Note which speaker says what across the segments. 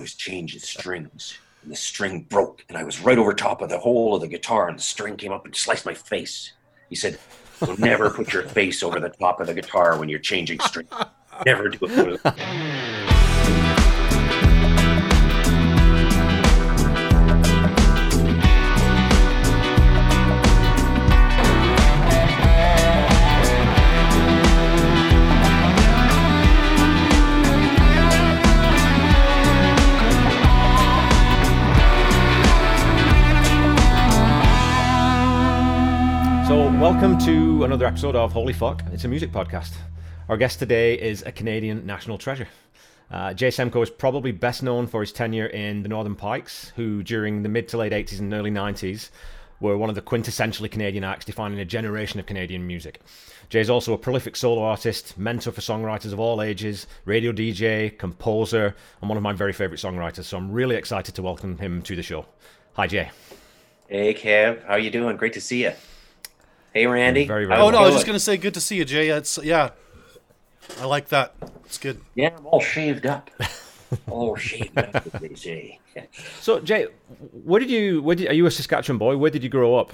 Speaker 1: was changing strings, and the string broke, and I was right over top of the hole of the guitar, and the string came up and sliced my face. He said, "You'll never put your face over the top of the guitar when you're changing strings. Never do it."
Speaker 2: Another episode of Holy Fuck. It's a music podcast. Our guest today is a Canadian national treasure. Uh, Jay Semko is probably best known for his tenure in the Northern Pikes, who during the mid to late 80s and early 90s were one of the quintessentially Canadian acts defining a generation of Canadian music. Jay is also a prolific solo artist, mentor for songwriters of all ages, radio DJ, composer, and one of my very favourite songwriters. So I'm really excited to welcome him to the show. Hi, Jay.
Speaker 1: Hey, Kev. How are you doing? Great to see you. Hey, Randy.
Speaker 3: Very, very oh no, I was just gonna say, good to see you, Jay. It's yeah, I like that. It's good.
Speaker 1: Yeah, I'm all shaved up. all shaved up, they say.
Speaker 2: so, Jay, where did you? Where did are you a Saskatchewan boy? Where did you grow up?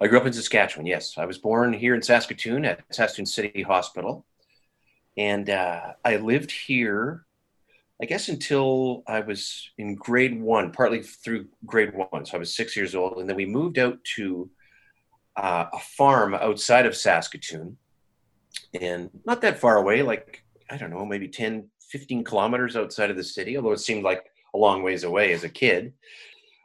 Speaker 1: I grew up in Saskatchewan. Yes, I was born here in Saskatoon at Saskatoon City Hospital, and uh, I lived here. I guess until I was in grade one, partly through grade one. So I was six years old, and then we moved out to uh, a farm outside of Saskatoon and not that far away, like, I don't know, maybe 10, 15 kilometers outside of the city, although it seemed like a long ways away as a kid.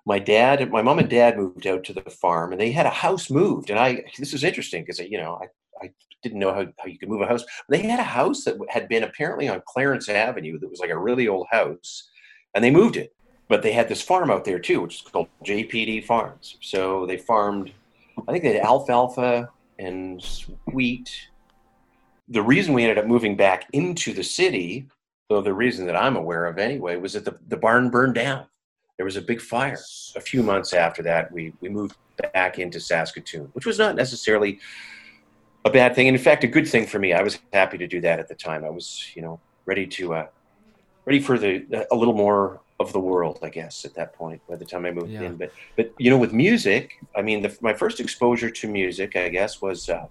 Speaker 1: My dad, my mom and dad moved out to the farm and they had a house moved. And I, this is interesting because, you know, I, I didn't know how, how you could move a house. They had a house that had been apparently on Clarence Avenue that was like a really old house and they moved it. But they had this farm out there too, which is called JPD Farms. So they farmed I think they had alfalfa and wheat. The reason we ended up moving back into the city, though the reason that I'm aware of anyway, was that the, the barn burned down. There was a big fire. A few months after that, we, we moved back into Saskatoon, which was not necessarily a bad thing. And in fact, a good thing for me. I was happy to do that at the time. I was, you know, ready to, uh, ready for the, a little more of the world, I guess, at that point. By the time I moved yeah. in, but but you know, with music, I mean, the, my first exposure to music, I guess, was uh,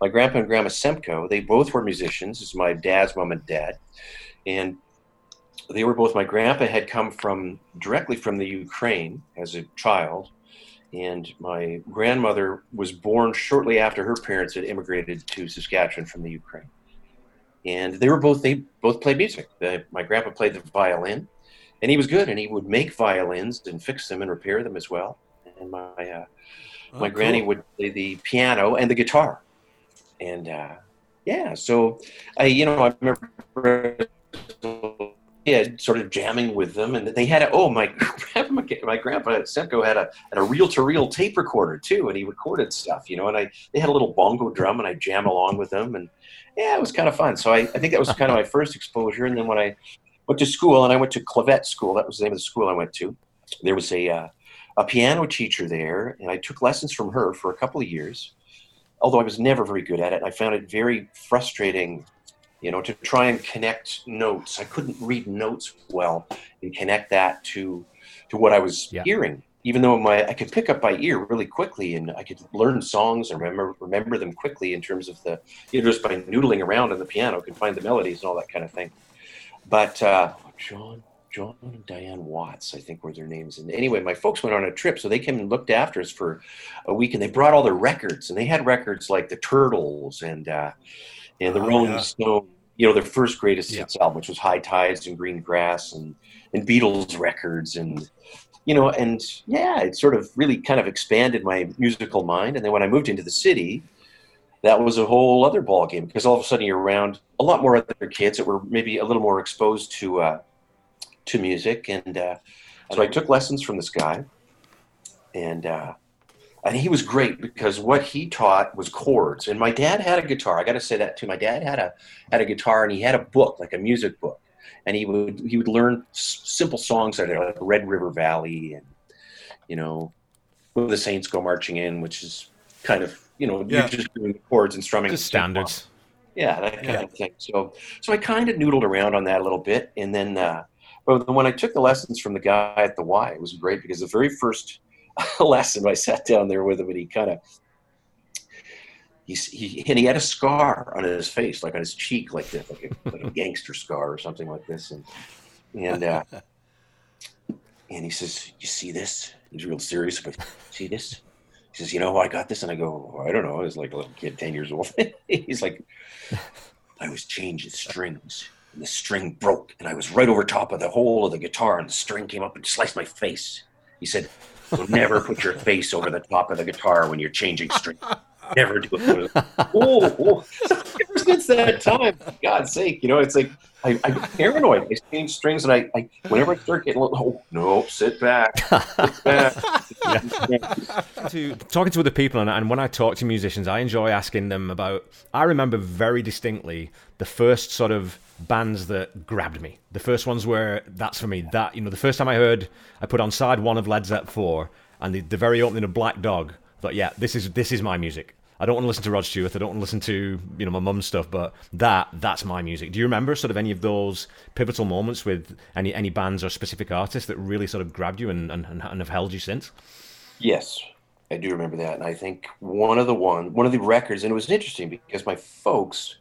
Speaker 1: my grandpa and grandma Semko. They both were musicians. Is my dad's mom and dad, and they were both. My grandpa had come from directly from the Ukraine as a child, and my grandmother was born shortly after her parents had immigrated to Saskatchewan from the Ukraine. And they were both they both played music. my grandpa played the violin, and he was good and he would make violins and fix them and repair them as well. And my uh, oh, my granny would play the piano and the guitar. And uh, yeah so i you know i remember kid sort of jamming with them and they had a oh my grandpa my grandpa Semko had a had a reel-to-reel tape recorder too and he recorded stuff you know and i they had a little bongo drum and i jam along with them and yeah it was kind of fun. So i, I think that was kind of my first exposure and then when i went to school and I went to Clavet School. That was the name of the school I went to. There was a uh, a piano teacher there, and I took lessons from her for a couple of years. Although I was never very good at it, I found it very frustrating, you know, to try and connect notes. I couldn't read notes well and connect that to to what I was yeah. hearing. Even though my I could pick up by ear really quickly, and I could learn songs and remember remember them quickly in terms of the you know just by noodling around on the piano, could find the melodies and all that kind of thing. But uh, John, John and Diane Watts, I think were their names. And anyway, my folks went on a trip, so they came and looked after us for a week, and they brought all their records, and they had records like the Turtles and uh, and the oh, Rolling yeah. Stone. You know, their first greatest yeah. hits album, which was High Tides and Green Grass, and and Beatles records, and you know, and yeah, it sort of really kind of expanded my musical mind. And then when I moved into the city, that was a whole other ball game because all of a sudden you're around a lot more other kids that were maybe a little more exposed to uh, to music, and uh, so I took lessons from this guy, and uh, and he was great because what he taught was chords. And my dad had a guitar. I got to say that too. My dad had a had a guitar, and he had a book like a music book, and he would he would learn s- simple songs that are like Red River Valley, and you know, When the Saints go marching in, which is kind of you know, yeah. you're just doing chords and strumming.
Speaker 2: Just standards.
Speaker 1: Yeah, that kind yeah. of thing. So, so I kind of noodled around on that a little bit, and then uh, But when I took the lessons from the guy at the Y, it was great because the very first lesson I sat down there with him and he kind of he's, he and he had a scar on his face, like on his cheek, like this, like a, like a gangster scar or something like this, and and uh, and he says, "You see this?" He's real serious. But see this? He says, "You know, I got this," and I go, "I don't know." I was like a little kid, ten years old. he's like, "I was changing strings." And the string broke, and I was right over top of the hole of the guitar, and the string came up and sliced my face. He said, so never put your face over the top of the guitar when you're changing strings never do it. oh, oh. Ever since that time, for God's sake, you know, it's like I, I get paranoid. I change strings, and I, I whenever I start getting, oh no, sit back, sit back.
Speaker 2: to talking to other people, and, and when I talk to musicians, I enjoy asking them about. I remember very distinctly the first sort of bands that grabbed me. The first ones were that's for me. That you know, the first time I heard, I put on side one of Led Zepp four, and the, the very opening of Black Dog. Thought, yeah, this is this is my music. I don't want to listen to Rod Stewart. I don't want to listen to you know my mum's stuff, but that that's my music. Do you remember sort of any of those pivotal moments with any any bands or specific artists that really sort of grabbed you and and, and have held you since?
Speaker 1: Yes, I do remember that, and I think one of the one one of the records, and it was interesting because my folks,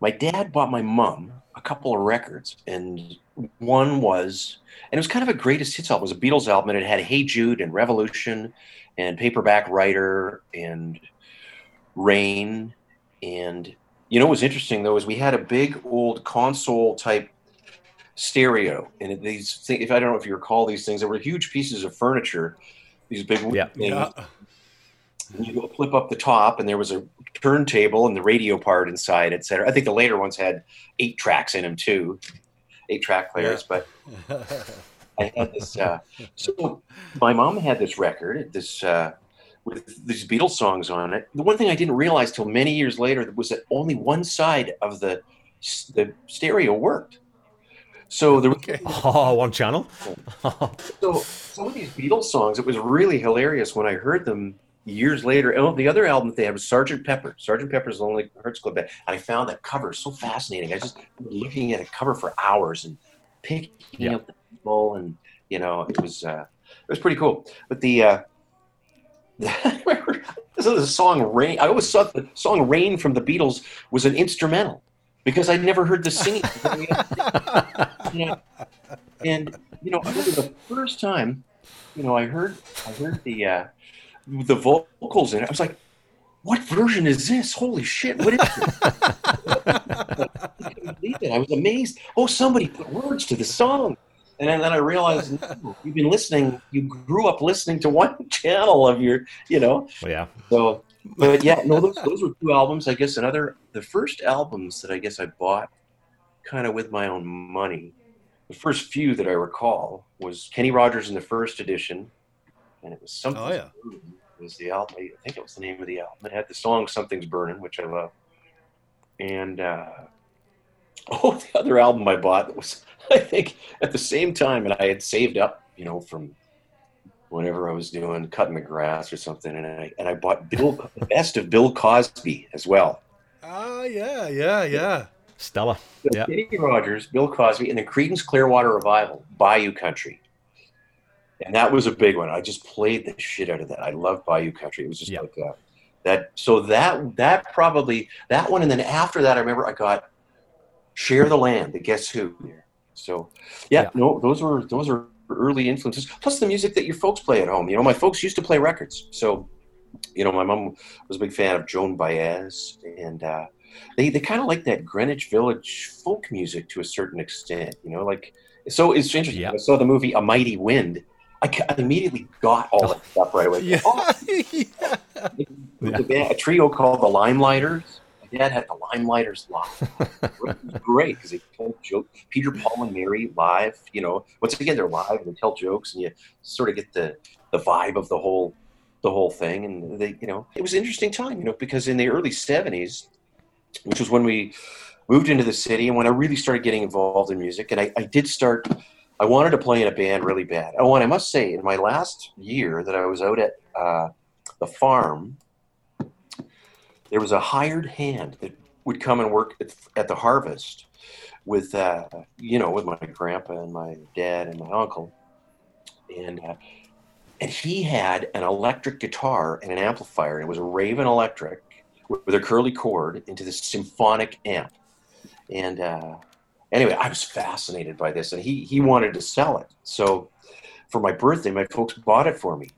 Speaker 1: my dad bought my mom a couple of records, and one was, and it was kind of a greatest hits album. It was a Beatles album, and it had Hey Jude and Revolution, and Paperback Writer, and rain and you know what was interesting though is we had a big old console type stereo and these things, if i don't know if you recall these things there were huge pieces of furniture these big
Speaker 2: yeah.
Speaker 1: things yeah. and you go flip up the top and there was a turntable and the radio part inside etc i think the later ones had eight tracks in them too eight track players yeah. but i had this uh, so my mom had this record this uh, with these Beatles songs on it. The one thing I didn't realize till many years later was that only one side of the the stereo worked. So there was
Speaker 2: okay. oh, one channel.
Speaker 1: so some of these Beatles songs, it was really hilarious when I heard them years later. Oh, the other album that they had was Sergeant Pepper. Sergeant Pepper's Lonely Hearts Club Band. I found that cover so fascinating. I just looking at a cover for hours and picking yeah. up the people, and you know, it was uh, it was pretty cool. But the uh, so the song "Rain." I always thought the song "Rain" from the Beatles was an instrumental because I never heard the singing. you know, and you know, I remember the first time, you know, I heard I heard the uh, the vocals in it. I was like, "What version is this? Holy shit! What is it?" I, I was amazed. Oh, somebody put words to the song. And then, then I realized no, you've been listening. You grew up listening to one channel of your, you know.
Speaker 2: Well, yeah.
Speaker 1: So, but yeah, no, those those were two albums. I guess another the first albums that I guess I bought, kind of with my own money. The first few that I recall was Kenny Rogers in the first edition, and it was something. Oh yeah. Was the album? I think it was the name of the album. It had the song "Something's Burning," which I love, and uh, oh, the other album I bought was I think at the same time, and I had saved up, you know, from whatever I was doing cutting the grass or something, and I and I bought Bill the best of Bill Cosby as well.
Speaker 3: Ah, uh, yeah, yeah, yeah.
Speaker 2: Stella,
Speaker 1: so yeah. Kenny Rogers, Bill Cosby, and the Creedence Clearwater Revival, Bayou Country, and that was a big one. I just played the shit out of that. I love Bayou Country. It was just yep. like that. That so that that probably that one, and then after that, I remember I got Share the Land, the Guess Who. So, yeah, yeah, no, those were those are early influences. Plus the music that your folks play at home. You know, my folks used to play records, so you know, my mom was a big fan of Joan Baez, and uh, they they kind of like that Greenwich Village folk music to a certain extent. You know, like so it's interesting. Yeah. I saw the movie A Mighty Wind. I, I immediately got all that stuff right away.
Speaker 3: Yeah. Oh, yeah.
Speaker 1: yeah. A trio called the Limeliters dad had the Limeliters live. great because they told jokes. Peter, Paul, and Mary live. You know, once again they're live and they tell jokes, and you sort of get the the vibe of the whole the whole thing. And they, you know, it was an interesting time. You know, because in the early '70s, which was when we moved into the city and when I really started getting involved in music, and I, I did start. I wanted to play in a band really bad. Oh, and I must say, in my last year that I was out at uh, the farm there was a hired hand that would come and work at, at the harvest with uh, you know with my grandpa and my dad and my uncle, and uh, and he had an electric guitar and an amplifier. And it was a Raven Electric with a curly cord into this symphonic amp. And uh, anyway, I was fascinated by this, and he he wanted to sell it. So for my birthday, my folks bought it for me.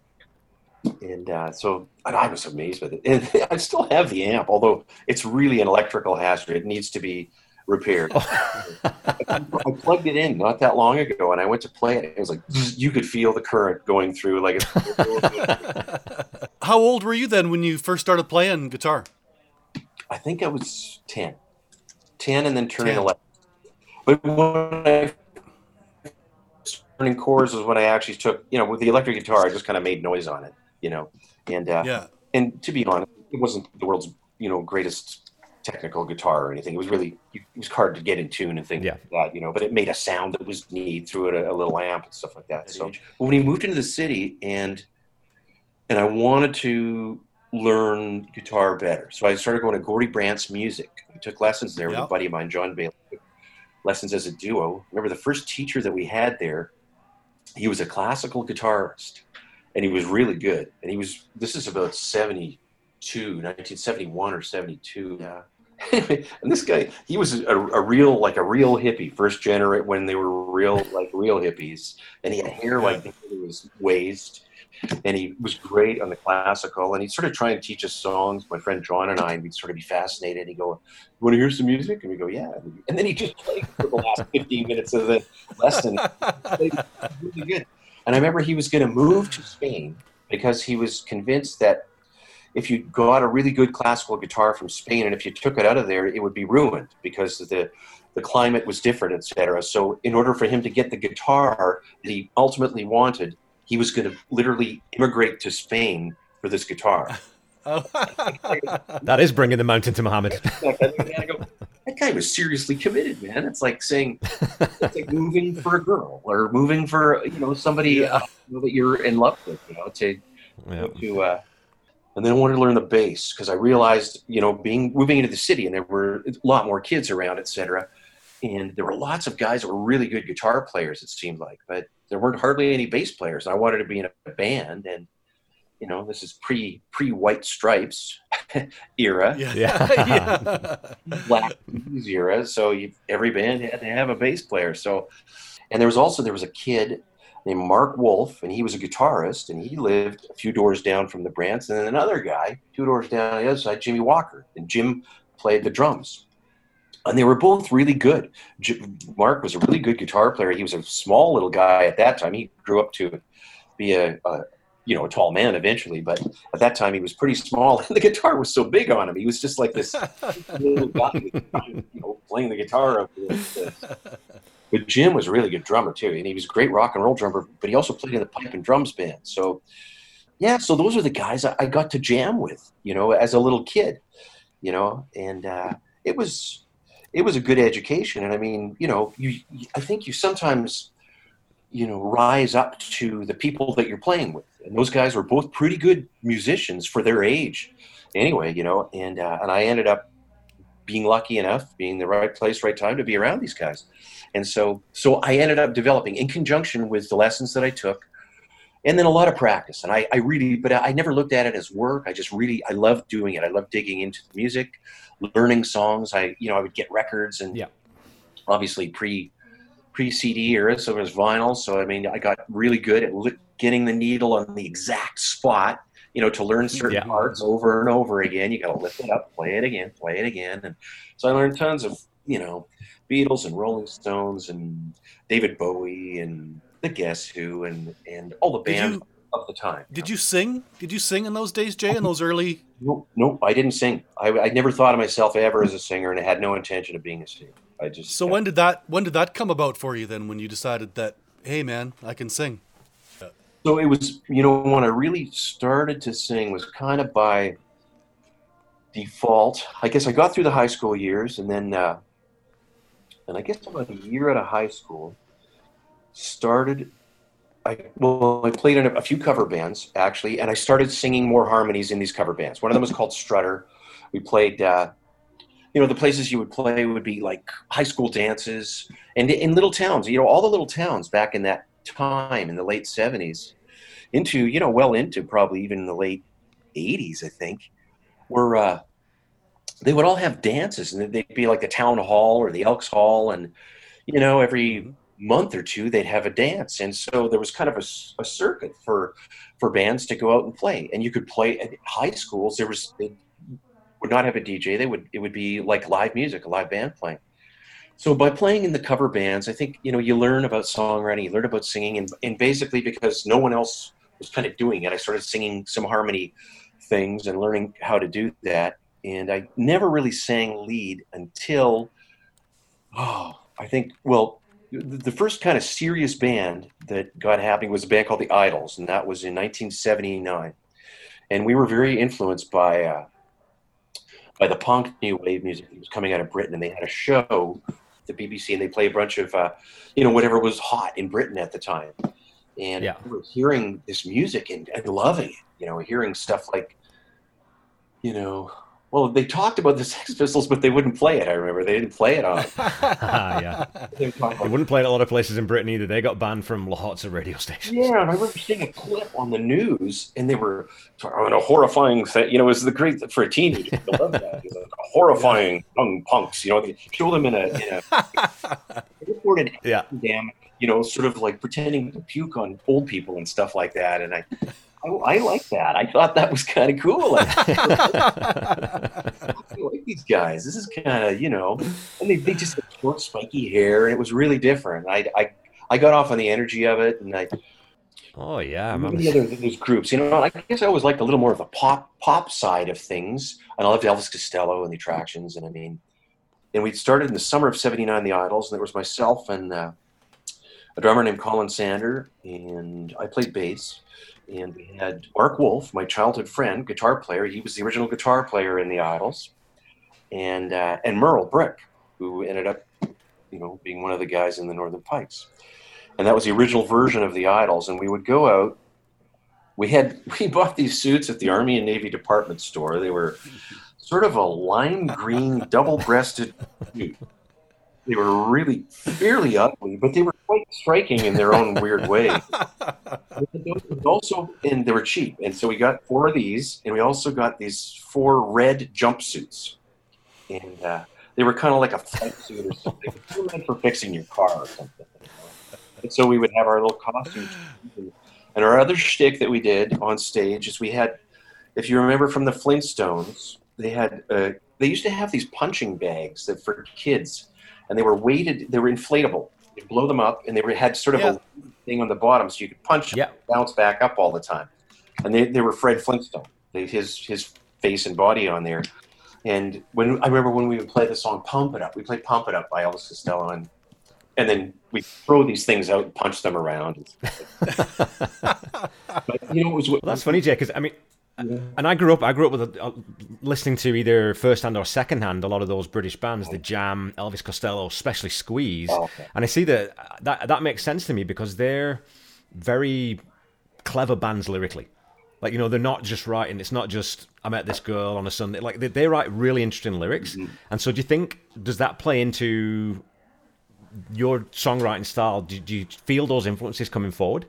Speaker 1: And uh, so and I was amazed with it. And I still have the amp, although it's really an electrical hazard. It needs to be repaired. Oh. I plugged it in not that long ago, and I went to play it. It was like you could feel the current going through. Like,
Speaker 3: how old were you then when you first started playing guitar?
Speaker 1: I think I was 10. 10 and then turning 10. 11. But when I learning chords was when I actually took, you know, with the electric guitar, I just kind of made noise on it, you know, and uh,
Speaker 3: yeah.
Speaker 1: And to be honest, it wasn't the world's, you know, greatest technical guitar or anything. It was really, it was hard to get in tune and things yeah. like that, you know, but it made a sound that was neat through it, a, a little amp and stuff like that. So when he moved into the city and, and I wanted to learn guitar better. So I started going to Gordy Brandt's music. I took lessons there with a buddy of mine, John Bailey. Lessons as a duo. Remember the first teacher that we had there, he was a classical guitarist and he was really good. And he was, this is about 72, 1971 or 72. Yeah. and this guy, he was a, a, real, like a real hippie, first generate when they were real, like real hippies. And he had hair like his waist. And he was great on the classical. And he'd sort of try and teach us songs. My friend john and i and we'd sort of be fascinated. He'd go you want to hear some music? And we go yeah. And then he just played for the last 15 minutes of the lesson. Really good and i remember he was going to move to spain because he was convinced that if you got a really good classical guitar from spain and if you took it out of there it would be ruined because the the climate was different etc so in order for him to get the guitar that he ultimately wanted he was going to literally immigrate to Spain for this guitar.
Speaker 2: that is bringing the mountain to Muhammad.
Speaker 1: that guy was seriously committed, man. It's like saying, it's like moving for a girl or moving for you know somebody yeah. uh, that you're in love with, you know, to yeah. to. Uh, and then I wanted to learn the bass because I realized, you know, being moving into the city and there were a lot more kids around, etc. And there were lots of guys that were really good guitar players. It seemed like, but there weren't hardly any bass players. I wanted to be in a band, and you know, this is pre pre White Stripes era,
Speaker 2: yeah, yeah.
Speaker 1: Black era. So you, every band had to have a bass player. So, and there was also there was a kid named Mark Wolf, and he was a guitarist, and he lived a few doors down from the brants and then another guy two doors down on the other side, Jimmy Walker, and Jim played the drums and they were both really good. Mark was a really good guitar player. He was a small little guy at that time. He grew up to be a, a you know a tall man eventually, but at that time he was pretty small, and the guitar was so big on him. He was just like this little guy, you know, playing the guitar. But Jim was a really good drummer too, and he was a great rock and roll drummer. But he also played in the pipe and drums band. So, yeah, so those are the guys I got to jam with, you know, as a little kid, you know, and uh, it was it was a good education. And I mean, you know, you, I think you sometimes, you know, rise up to the people that you're playing with. And those guys were both pretty good musicians for their age anyway, you know, and, uh, and I ended up being lucky enough, being the right place, right time to be around these guys. And so, so I ended up developing in conjunction with the lessons that I took and then a lot of practice. And I, I really, but I never looked at it as work. I just really, I love doing it. I love digging into the music learning songs. I you know I would get records and
Speaker 2: yeah.
Speaker 1: obviously pre pre CD era, so it was vinyl. So I mean, I got really good at li- getting the needle on the exact spot. You know, to learn certain yeah. parts over and over again. You got to lift it up, play it again, play it again, and so I learned tons of you know Beatles and Rolling Stones and David Bowie and the Guess Who and and all the bands of the time.
Speaker 3: Did you sing? Did you sing in those days, Jay? In those early?
Speaker 1: Nope, nope I didn't sing. I, I never thought of myself ever as a singer, and I had no intention of being a singer. I just.
Speaker 3: So when did that when did that come about for you then? When you decided that, hey man, I can sing.
Speaker 1: So it was, you know, when I really started to sing was kind of by default. I guess I got through the high school years, and then, uh, and I guess about a year out of high school, started I well, I played in a, a, few cover bands actually, and I started singing more harmonies in these cover bands. One of them was called Strutter. We played uh, you know, the places you would play would be like high school dances and in little towns, you know, all the little towns back in that time in the late 70s into, you know, well into probably even the late 80s, I think, were, uh, they would all have dances and they'd be like the town hall or the Elks Hall. And, you know, every month or two they'd have a dance. And so there was kind of a, a circuit for, for bands to go out and play. And you could play at high schools. There was, would not have a DJ. They would, it would be like live music, a live band playing. So by playing in the cover bands, I think, you know, you learn about songwriting, you learn about singing and, and basically because no one else was kind of doing it, I started singing some harmony things and learning how to do that and I never really sang lead until, oh, I think, well, the first kind of serious band that got happening was a band called the Idols, and that was in 1979. And we were very influenced by uh, by the punk new wave music that was coming out of Britain, and they had a show, the BBC, and they play a bunch of, uh, you know, whatever was hot in Britain at the time. And yeah. we were hearing this music and, and loving it, you know, hearing stuff like, you know, well, they talked about the Sex Pistols, but they wouldn't play it. I remember they didn't play it on.
Speaker 2: Ah, yeah, they, they wouldn't play it a lot of places in Britain either. They got banned from lots of radio stations.
Speaker 1: Yeah, and I remember seeing a clip on the news, and they were on a horrifying. Thing. You know, it was the great for a teenager. I love that. It was a horrifying young punks. You know, they show them in a in a reported yeah. damn. You know, sort of like pretending to puke on old people and stuff like that, and I. I, I like that. I thought that was kind of cool. I, like these guys. This is kind of, you know, and they, they just had short, spiky hair, and it was really different. I, I, I got off on the energy of it, and I.
Speaker 2: Oh yeah, I
Speaker 1: remember the other those groups. You know, I guess I always liked a little more of the pop pop side of things, and I loved Elvis Costello and the Attractions. And I mean, and we started in the summer of '79, the Idols, and there was myself and uh, a drummer named Colin Sander, and I played bass and we had Mark Wolf, my childhood friend, guitar player. He was the original guitar player in the Idols, and uh, and Merl Bryck, who ended up, you know, being one of the guys in the Northern Pikes, and that was the original version of the Idols. And we would go out. We had we bought these suits at the Army and Navy department store. They were sort of a lime green double-breasted suit they were really fairly ugly, but they were quite striking in their own weird way. also, and they were cheap, and so we got four of these, and we also got these four red jumpsuits, and uh, they were kind of like a flight suit or something. They were meant for fixing your car or something. And so we would have our little costumes. And our other shtick that we did on stage is we had, if you remember from the Flintstones, they had uh, they used to have these punching bags that for kids and they were weighted. They were inflatable. You blow them up, and they were, had sort of yeah. a thing on the bottom, so you could punch, yeah. bounce back up all the time. And they, they were Fred Flintstone. They, his his face and body on there. And when I remember when we would play the song "Pump It Up," we played "Pump It Up" by Elvis Costello, and and then we throw these things out and punch them around.
Speaker 2: but, you know, it was, well, that's funny, Jay. Because I mean, yeah. And I grew up. I grew up with a, listening to either first hand or second hand a lot of those British bands, the Jam, Elvis Costello, especially Squeeze. Oh, okay. And I see that that that makes sense to me because they're very clever bands lyrically. Like you know, they're not just writing. It's not just I met this girl on a Sunday. Like they, they write really interesting lyrics. Mm-hmm. And so, do you think does that play into your songwriting style? Do, do you feel those influences coming forward?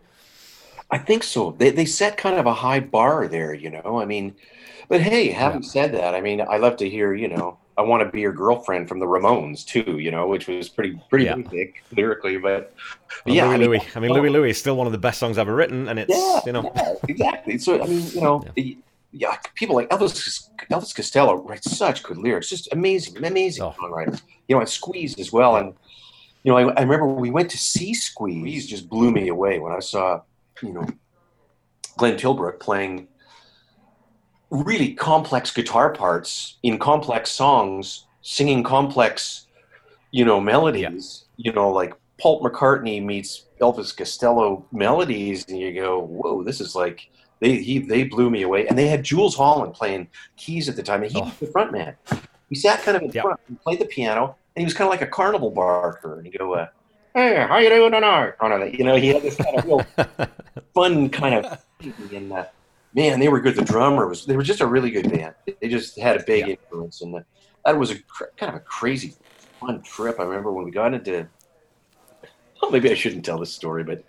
Speaker 1: I think so. They they set kind of a high bar there, you know. I mean, but hey, having yeah. said that, I mean, I love to hear, you know, I want to be your girlfriend from the Ramones too, you know, which was pretty pretty yeah. basic lyrically, but,
Speaker 2: but yeah, Louie I mean, Louie. I mean, Louie Louie is still one of the best songs ever written, and it's yeah, you know
Speaker 1: yeah, exactly. So I mean, you know, yeah. yeah. people like Elvis Elvis Costello writes such good lyrics, just amazing, amazing oh. songwriter. You know, and Squeeze as well, and you know, I, I remember we went to see Squeeze, just blew me away when I saw you know, Glenn Tilbrook playing really complex guitar parts in complex songs, singing complex, you know, melodies, yeah. you know, like Paul McCartney meets Elvis Costello melodies, and you go, whoa, this is like they he they blew me away. And they had Jools Holland playing keys at the time, and he oh. was the front man. He sat kind of in front, and played the piano, and he was kind of like a carnival barker. And you go, uh, hey, how you doing tonight? You know, he had this kind of real fun kind of and uh, man, they were good. The drummer was they were just a really good band. They just had a big yeah. influence, and the, that was a kind of a crazy fun trip. I remember when we got into. Well, maybe I shouldn't tell this story, but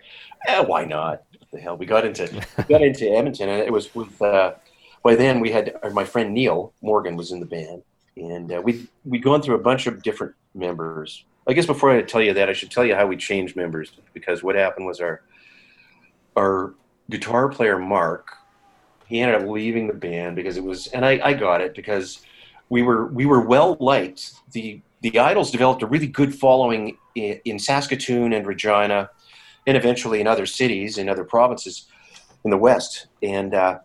Speaker 1: eh, why not? What the hell? We got into we got into Edmonton, and it was with. Uh, by then, we had my friend Neil Morgan was in the band, and uh, we we'd gone through a bunch of different members. I guess before I tell you that, I should tell you how we changed members because what happened was our our guitar player Mark, he ended up leaving the band because it was, and I, I got it because we were we were well liked. The the Idols developed a really good following in, in Saskatoon and Regina, and eventually in other cities in other provinces in the West. And uh,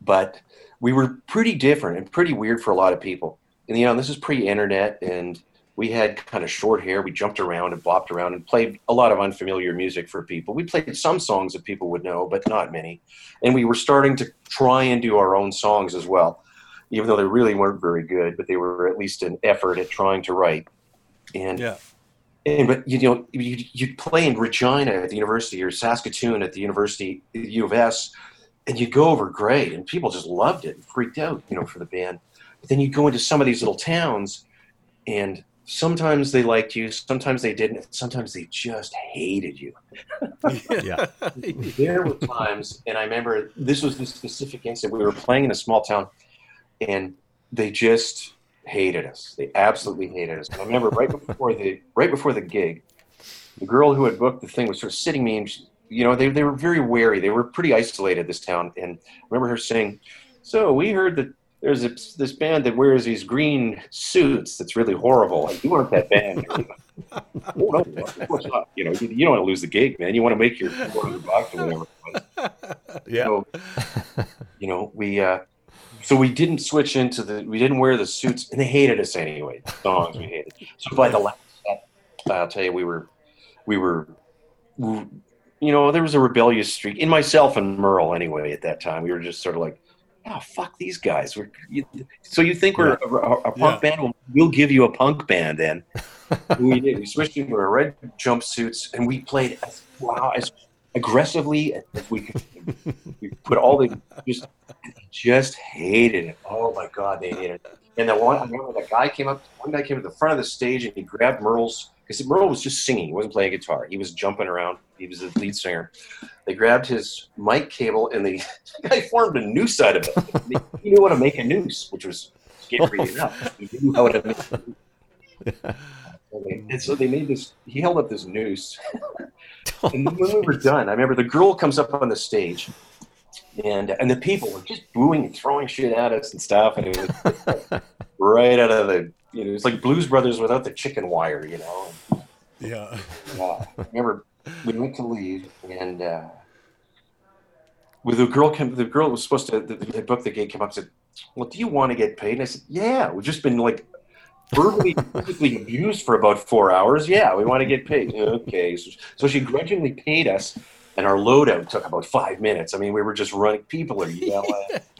Speaker 1: but we were pretty different and pretty weird for a lot of people. And you know, this is pre-internet, and we had kind of short hair. We jumped around and bopped around and played a lot of unfamiliar music for people. We played some songs that people would know, but not many. And we were starting to try and do our own songs as well, even though they really weren't very good, but they were at least an effort at trying to write. And
Speaker 3: Yeah.
Speaker 1: and but you know you you'd play in Regina at the university or Saskatoon at the university U of S, and you'd go over great, and people just loved it and freaked out, you know, for the band. But then you'd go into some of these little towns, and sometimes they liked you, sometimes they didn't, sometimes they just hated you.
Speaker 2: Yeah.
Speaker 1: There were times, and I remember this was the specific incident. We were playing in a small town, and they just hated us. They absolutely hated us. I remember right before the right before the gig, the girl who had booked the thing was sort of sitting me, and she, you know, they they were very wary. They were pretty isolated this town, and I remember her saying, "So we heard that." There's this, this band that wears these green suits. That's really horrible. Like, you aren't that band. oh, no, of course not. You know, you, you don't want to lose the gig, man. You want to make your 400 bucks or whatever. it was.
Speaker 2: Yeah.
Speaker 1: So, you know, we uh, so we didn't switch into the we didn't wear the suits, and they hated us anyway. The songs we hated. So by the last set, I'll tell you, we were we were you know there was a rebellious streak in myself and Merl anyway at that time. We were just sort of like. Oh fuck these guys! We're, you, so you think we're a, a, a punk band? Well, we'll give you a punk band then. we did. We switched into our red jumpsuits and we played as, wow, as aggressively as we could. We put all the just just hated it. Oh my god, they hated it. And the one I remember the guy came up. One guy came to the front of the stage and he grabbed Merl's because Merl was just singing. He wasn't playing guitar. He was jumping around. He was the lead singer. They grabbed his mic cable and the guy formed a noose out of it. He knew how to make a noose, which was scary oh. enough. He knew how to make a noose. And so they made this. He held up this noose, and when we were done, I remember the girl comes up on the stage, and and the people were just booing and throwing shit at us and stuff, and it was right out of the you know it's like Blues Brothers without the chicken wire, you know.
Speaker 3: Yeah.
Speaker 1: Uh, I remember we went to leave, and uh, with the girl came, the girl was supposed to the, the book the gig came up and said, "Well, do you want to get paid?" And I said, "Yeah, we've just been like." verbally physically abused for about four hours. Yeah, we want to get paid. Okay. So, so she grudgingly paid us, and our loadout took about five minutes. I mean, we were just running. People are yelling,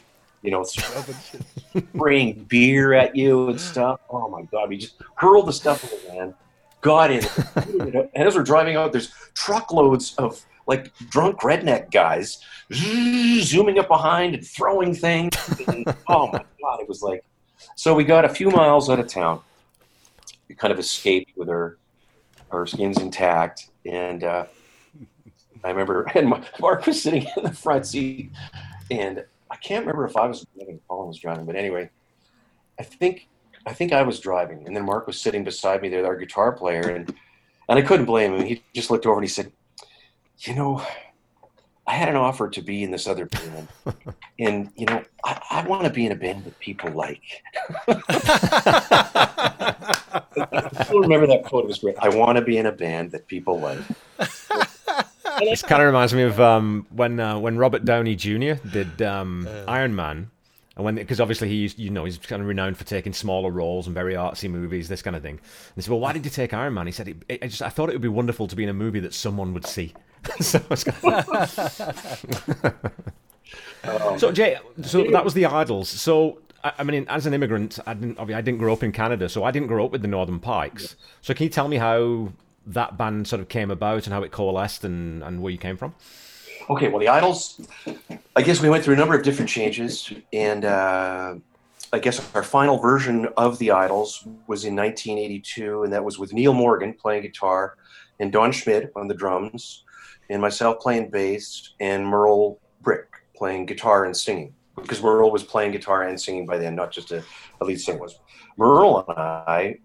Speaker 1: you know, spraying beer at you and stuff. Oh my God. We just hurled the stuff in the van, got in, and as we're driving out, there's truckloads of like drunk redneck guys zooming up behind and throwing things. And, oh my God. It was like, so we got a few miles out of town. We kind of escaped with our our skins intact, and uh, I remember and Mark was sitting in the front seat, and I can't remember if I was driving, Paul was driving, but anyway, I think I think I was driving, and then Mark was sitting beside me there, our guitar player, and and I couldn't blame him. He just looked over and he said, "You know, I had an offer to be in this other band, and you know, I, I want to be in a band that people like." I still remember that quote. It was great. I want to be in a band that people like.
Speaker 2: This kind of reminds me of um, when uh, when Robert Downey Jr. did um, Iron Man, and when because obviously he's you know he's kind of renowned for taking smaller roles and very artsy movies, this kind of thing. And they said, "Well, why did you take Iron Man?" He said, it, it, "I just I thought it would be wonderful to be in a movie that someone would see." so, it's kind of... so Jay, so that was the Idols. So I, I mean, as an immigrant, I didn't obviously I didn't grow up in Canada, so I didn't grow up with the Northern Pikes. So can you tell me how that band sort of came about and how it coalesced and, and where you came from?
Speaker 1: Okay, well, the Idols, I guess we went through a number of different changes, and uh, I guess our final version of the Idols was in 1982, and that was with Neil Morgan playing guitar, and Don Schmidt on the drums, and myself playing bass, and Merl Bryck playing guitar and singing. Because Merl was playing guitar and singing by then, not just a, a lead singer was. Merl and I,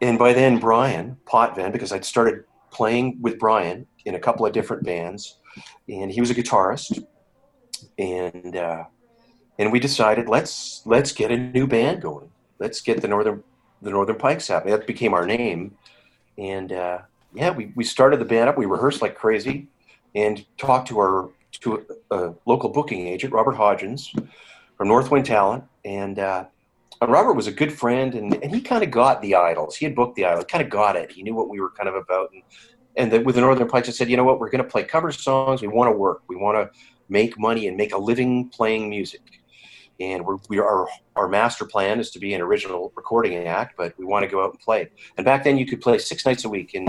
Speaker 1: and by then Bryan Potvin, because I'd started playing with Bryan in a couple of different bands, and he was a guitarist, and uh, and we decided let's let's get a new band going. Let's get the Northern the Northern Pikes happening. That became our name, and uh, yeah, we, we started the band up. We rehearsed like crazy, and talked to our to a, a local booking agent, Robert Hodgins, from Northwind Talent, and uh, Robert was a good friend, and, and he kind of got the Idols. He had booked the Idols, kind of got it. He knew what we were kind of about, and and the, with the Northern Pikes, I said, you know what, we're going to play cover songs. We want to work. We want to make money and make a living playing music. And we're, we are our master plan is to be an original recording act, but we want to go out and play. And back then, you could play six nights a week in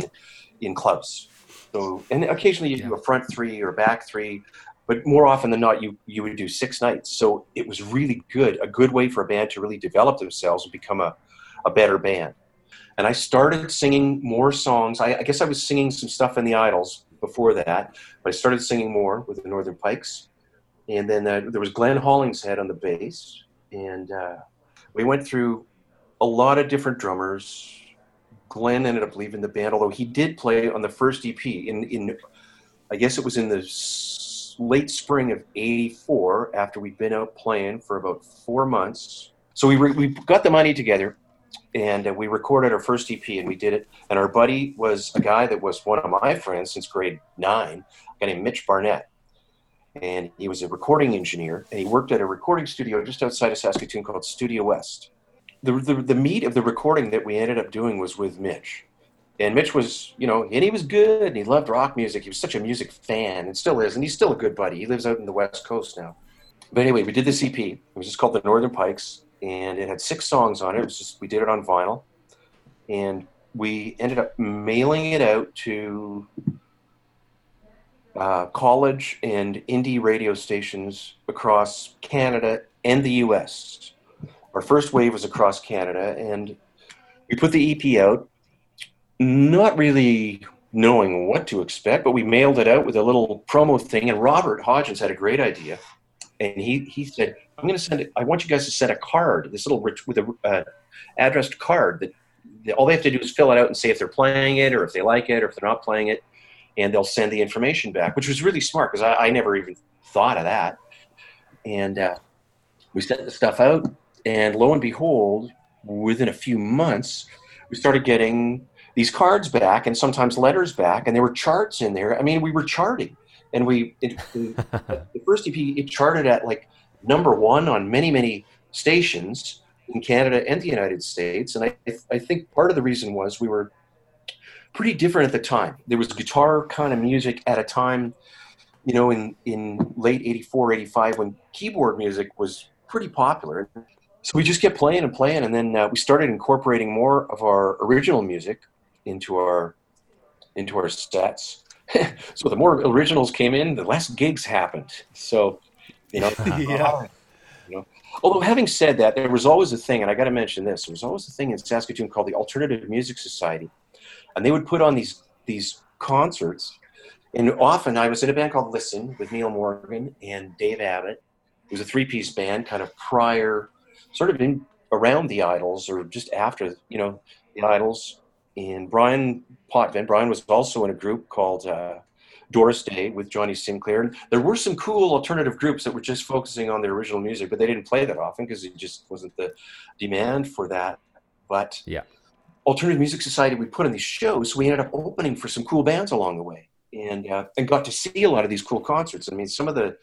Speaker 1: in clubs. So, and occasionally you yeah. do a front three or back three, but more often than not, you you would do six nights. So it was really good, a good way for a band to really develop themselves and become a, a better band. And I started singing more songs. I, I guess I was singing some stuff in the Idols before that, but I started singing more with the Northern Pikes. And then uh, there was Glenn Hollingshead on the bass, and uh, we went through a lot of different drummers. Glenn ended up leaving the band, although he did play on the first EP in, in I guess it was in the late spring of 84 after we'd been out playing for about four months. So we, re- we got the money together and uh, we recorded our first EP and we did it. And our buddy was a guy that was one of my friends since grade nine, a guy named Mitch Barnett. And he was a recording engineer and he worked at a recording studio just outside of Saskatoon called Studio West. The, the, the meat of the recording that we ended up doing was with Mitch. And Mitch was, you know, and he was good and he loved rock music. He was such a music fan and still is. And he's still a good buddy. He lives out in the West Coast now. But anyway, we did this EP. It was just called The Northern Pikes and it had six songs on it. It was just we did it on vinyl, and we ended up mailing it out to uh, college and indie radio stations across Canada and the U.S. Our first wave was across Canada, and we put the EP out, not really knowing what to expect, but we mailed it out with a little promo thing. And Robert Hodgins had a great idea, and he he said I'm going to send it. I want you guys to send a card, this little with a uh, addressed card that, that all they have to do is fill it out and say if they're playing it or if they like it or if they're not playing it, and they'll send the information back, which was really smart because I, I, never even thought of that. And uh, we sent the stuff out, and lo and behold, within a few months, we started getting these cards back and sometimes letters back, and there were charts in there. I mean, we were charting, and we it, the first EP it charted at like number one on many, many stations in Canada and the United States. And I, I think part of the reason was we were pretty different at the time. There was guitar kind of music at a time, you know, in, in late 84, 85, when keyboard music was pretty popular. So we just kept playing and playing. And then uh, we started incorporating more of our original music into our, into our sets. so the more originals came in, the less gigs happened. So you know, yeah. You know, although having said that, there was always a thing, and I got to mention this: there was always a thing in Saskatoon called the Alternative Music Society, and they would put on these these concerts. And often, I was in a band called Listen with Neil Morgan and Dave Abbott. It was a three-piece band, kind of prior, sort of in around the Idols or just after, you know, the Idols. And Bryan Potvin, Bryan was also in a group called uh, Doris Day with Johnny Sinclair. And there were some cool alternative groups that were just focusing on the original music, but they didn't play that often because it just wasn't the demand for that. But
Speaker 2: yeah,
Speaker 1: Alternative Music Society, we put on these shows, so we ended up opening for some cool bands along the way, and uh, and got to see a lot of these cool concerts. I mean, some of the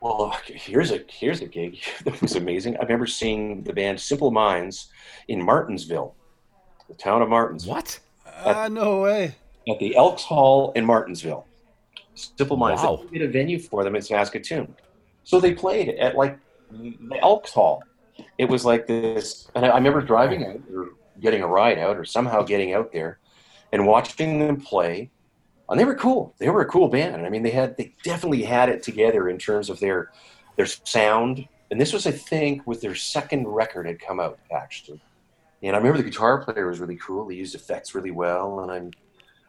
Speaker 1: well, here's a here's a gig that was amazing. I remember seeing the band Simple Minds in Martensville, the town of Martensville.
Speaker 3: What? Ah, uh, no way.
Speaker 1: At the Elks Hall in Martensville. Simple Minds.
Speaker 2: Wow.
Speaker 1: They made a venue for them in Saskatoon. So they played at like the Elks Hall. It was like this, and I, remember driving out or getting a ride out or somehow getting out there and watching them play. And they were cool. They were a cool band. I mean, they had they definitely had it together in terms of their their sound and this was, I think, with their second record had come out actually. And I remember the guitar player was really cool. He used effects really well, and I'm,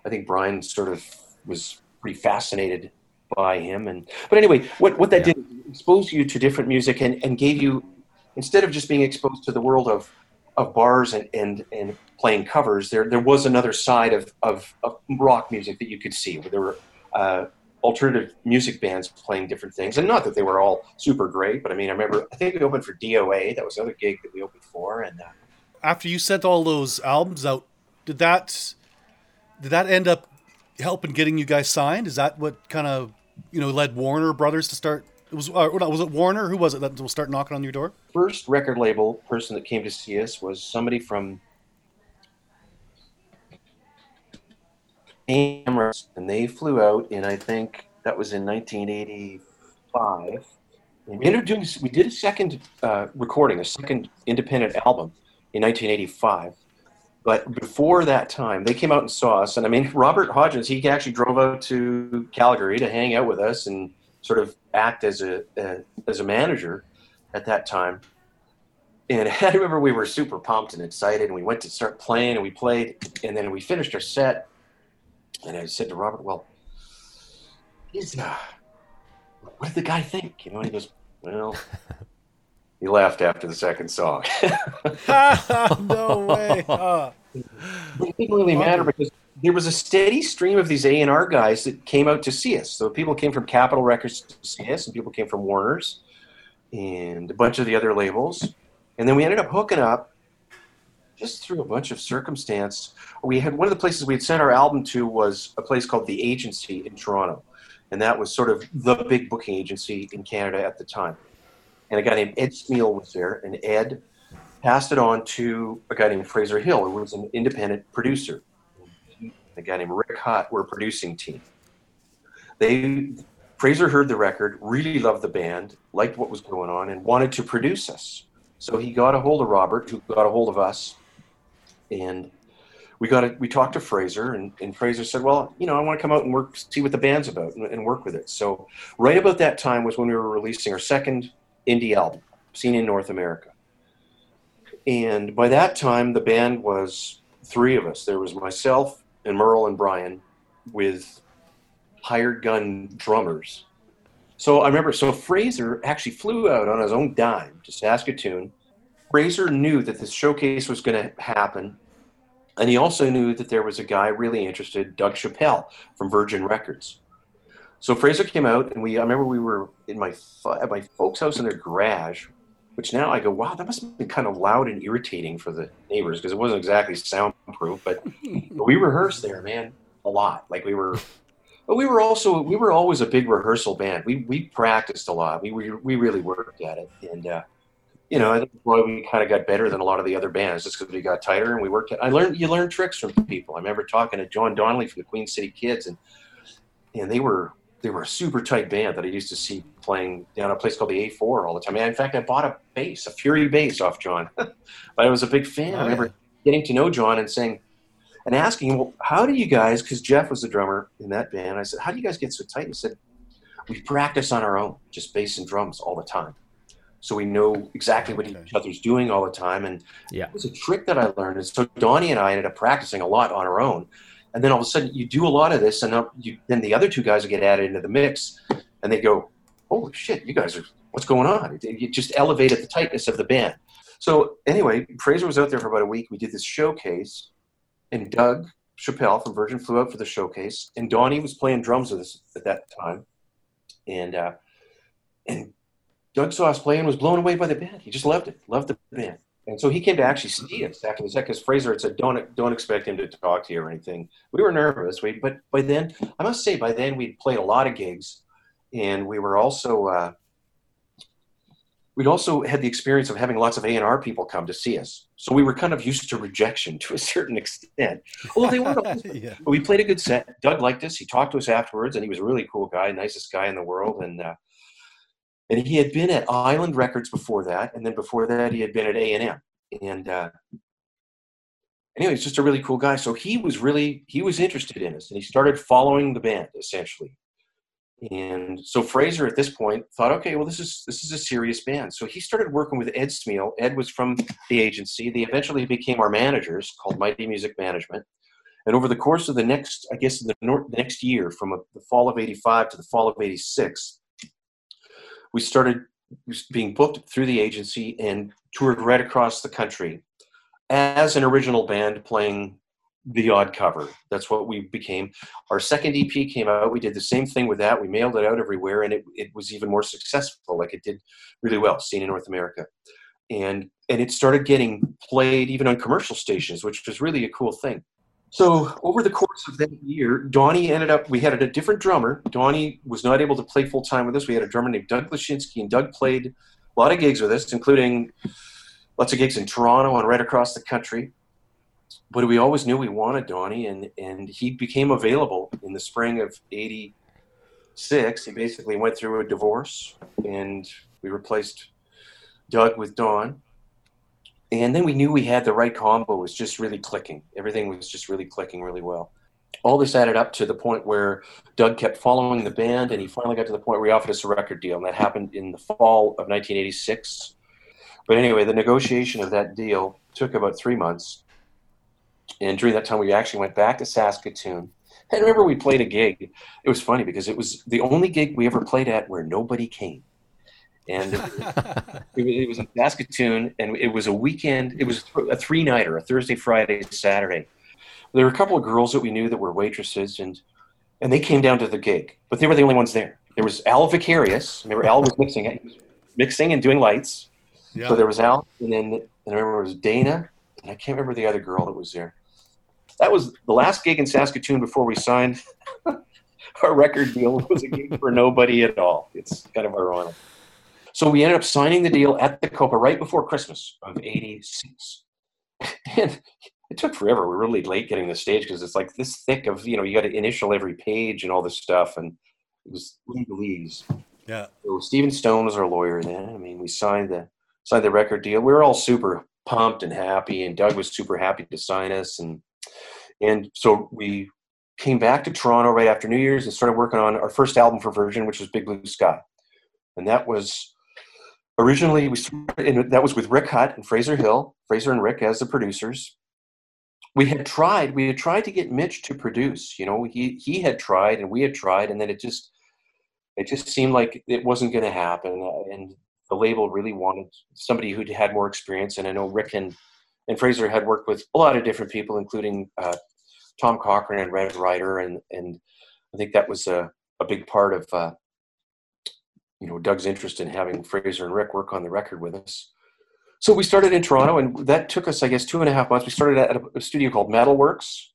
Speaker 1: I think Bryan sort of was pretty fascinated by him. And but anyway, what what that yeah. did expose you to different music and, and gave you instead of just being exposed to the world of of bars and, and, and playing covers, there there was another side of, of, of rock music that you could see. Where there were uh, alternative music bands playing different things, and not that they were all super great, but I mean, I remember I think we opened for DOA. That was another gig that we opened for, and uh,
Speaker 3: after you sent all those albums out, did that did that end up helping getting you guys signed? Is that what kind of you know led Warner Brothers to start? It was uh, was it Warner? Who was it that will start knocking on your door?
Speaker 1: First record label person that came to see us was somebody from Amherst, and they flew out, and I think that was in 1985. We ended doing we did a second uh, recording, a second independent album in 1985. But before that time, they came out and saw us. And I mean, Robert Hodgins, he actually drove out to Calgary to hang out with us and sort of act as a, as a manager at that time. And I remember we were super pumped and excited, and we went to start playing, and we played, and then we finished our set. And I said to Robert, "Well, he's uh, what did the guy think?" You know, and he goes, "Well, he left after the second song.
Speaker 3: no way. Uh.
Speaker 1: It didn't really matter because there was a steady stream of these A and R guys that came out to see us. So people came from Capitol Records to see us, and people came from Warner's, and a bunch of the other labels. And then we ended up hooking up just through a bunch of circumstance. We had one of the places we had sent our album to was a place called the Agency in Toronto, and that was sort of the big booking agency in Canada at the time and a guy named Ed Smeal was there, and Ed passed it on to a guy named Fraser Hill, who was an independent producer. A guy named Rick Hutt were a producing team. They Fraser heard the record, really loved the band, liked what was going on, and wanted to produce us. So he got a hold of Robert, who got a hold of us, and we got it. We talked to Fraser, and, and, Fraser said, "Well, you know, I want to come out and work, see what the band's about, and, and work with it." So right about that time was when we were releasing our second indie album Scene in North America. And by that time, the band was three of us. There was myself and Merl and Bryan with hired gun drummers. So I remember, so Fraser actually flew out on his own dime to Saskatoon. Fraser knew that this showcase was going to happen. And he also knew that there was a guy really interested, Doug Chappell from Virgin Records. So Fraser came out, and we. I remember we were in my at my folks' house in their garage, which now I go, wow, that must have been kind of loud and irritating for the neighbors because it wasn't exactly soundproof. But, but we rehearsed there, man, a lot. Like we were, but we were also we were always a big rehearsal band. We we practiced a lot. We we, we really worked at it, and uh, you know, I think why we kind of got better than a lot of the other bands just because we got tighter and we worked. At, I learned you learn tricks from people. I remember talking to John Donnelly from the Queen City Kids, and and they were they were a super tight band that I used to see playing down a place called the A4 all the time. And in fact, I bought a bass, a Fury bass off John. but I was a big fan. Oh, I remember yeah. getting to know John and saying, and asking him, well, how do you guys, because Jeff was the drummer in that band, I said, how do you guys get so tight? He said, we practice on our own, just bass and drums all the time. So we know exactly what each other's doing all the time. And yeah. it was a trick that I learned. And so Donnie and I ended up practicing a lot on our own and then all of a sudden you do a lot of this and you, then the other two guys get added into the mix and they go holy shit you guys are what's going on? It, just elevated the tightness of the band. So anyway fraser was out there for about a week. We did this showcase and doug Chappell from virgin flew out for the showcase and donnie was playing drums with us at that time. And uh, and doug saw us playing was blown away by the band. He just loved it loved the band and so he came to actually see us after the set because Fraser had said, "Don't don't expect him to talk to you or anything." We were nervous, we, but by then, I must say, by then we'd played a lot of gigs, and we were also uh, we'd also had the experience of having lots of A and R people come to see us. So we were kind of used to rejection to a certain extent. Well, they weren't. yeah. But we played a good set. Doug liked us. He talked to us afterwards, and he was a really cool guy, nicest guy in the world, and. Uh, and he had been at Island Records before that, and then before that he had been at A and M. And uh, anyway, he's just a really cool guy. So he was really he was interested in us, and he started following the band essentially. And so Fraser at this point thought, okay, well, this is this is a serious band. So he started working with Ed Smeal. Ed was from the agency. They eventually became our managers, called Mighty Music Management. And over the course of the next, I guess, the, nor- the next year, from a, the fall of '85 to the fall of '86, we started being booked through the agency and toured right across the country as an original band playing the odd cover. That's what we became. Our second EP came out. We did the same thing with that. We mailed it out everywhere, and it, it was even more successful. Like it did really well, Scene in North America, and and it started getting played even on commercial stations, which was really a cool thing. So over the course of that year, Donnie ended up. We had a different drummer. Donnie was not able to play full time with us. We had a drummer named Doug Lashinsky, and Doug played a lot of gigs with us, including lots of gigs in Toronto and right across the country. But we always knew we wanted Donnie, and and he became available in the spring of '86. He basically went through a divorce, and we replaced Doug with Don. And then we knew we had the right combo. It was just really clicking. Everything was just really clicking really well. All this added up to the point where Doug kept following the band, and he finally got to the point where he offered us a record deal, and that happened in the fall of 1986 but anyway, the negotiation of that deal took about three months. And during that time, we actually went back to Saskatoon. and remember we played a gig. It was funny because it was the only gig we ever played at where nobody came. And it, was in Saskatoon, and it was a weekend. It was a three nighter, a Thursday, Friday, Saturday. There were a couple of girls that we knew that were waitresses, and and they came down to the gig, but they were the only ones there. There was Al Vicarious. Remember, Al was mixing it, mixing and doing lights. Yeah. So there was Al, and then and I remember it was Dana, and I can't remember the other girl that was there. That was the last gig in Saskatoon before we signed our record deal. It was a gig for nobody at all. It's kind of ironic. So we ended up signing the deal at the Copa right before Christmas of '86, and it took forever. We were really late getting the stage because it's like this thick of you know you got to initial every page and all this stuff, and it was legalese.
Speaker 3: Yeah.
Speaker 1: So Stephen Stone was our lawyer then. I mean, we signed the signed the record deal. We were all super pumped and happy, and Doug was super happy to sign us. And and so we came back to Toronto right after New Year's and started working on our first album for Virgin, which was Big Blue Sky, and that was originally we started, that was with Rick Hutt and Fraser Hill, Fraser and Rick as the producers. We had tried, we had tried to get Mitch to produce. You know, he he had tried and we had tried, and then it just it just seemed like it wasn't going to happen. And the label really wanted somebody who had more experience. And I know Rick and, and Fraser had worked with a lot of different people, including uh, Tom Cochrane and Red Rider, and and I think that was a, a big part of uh, you know Doug's interest in having Fraser and Rick work on the record with us. So we started in Toronto, and that took us, I guess, two and a half months. We started at a studio called Metalworks,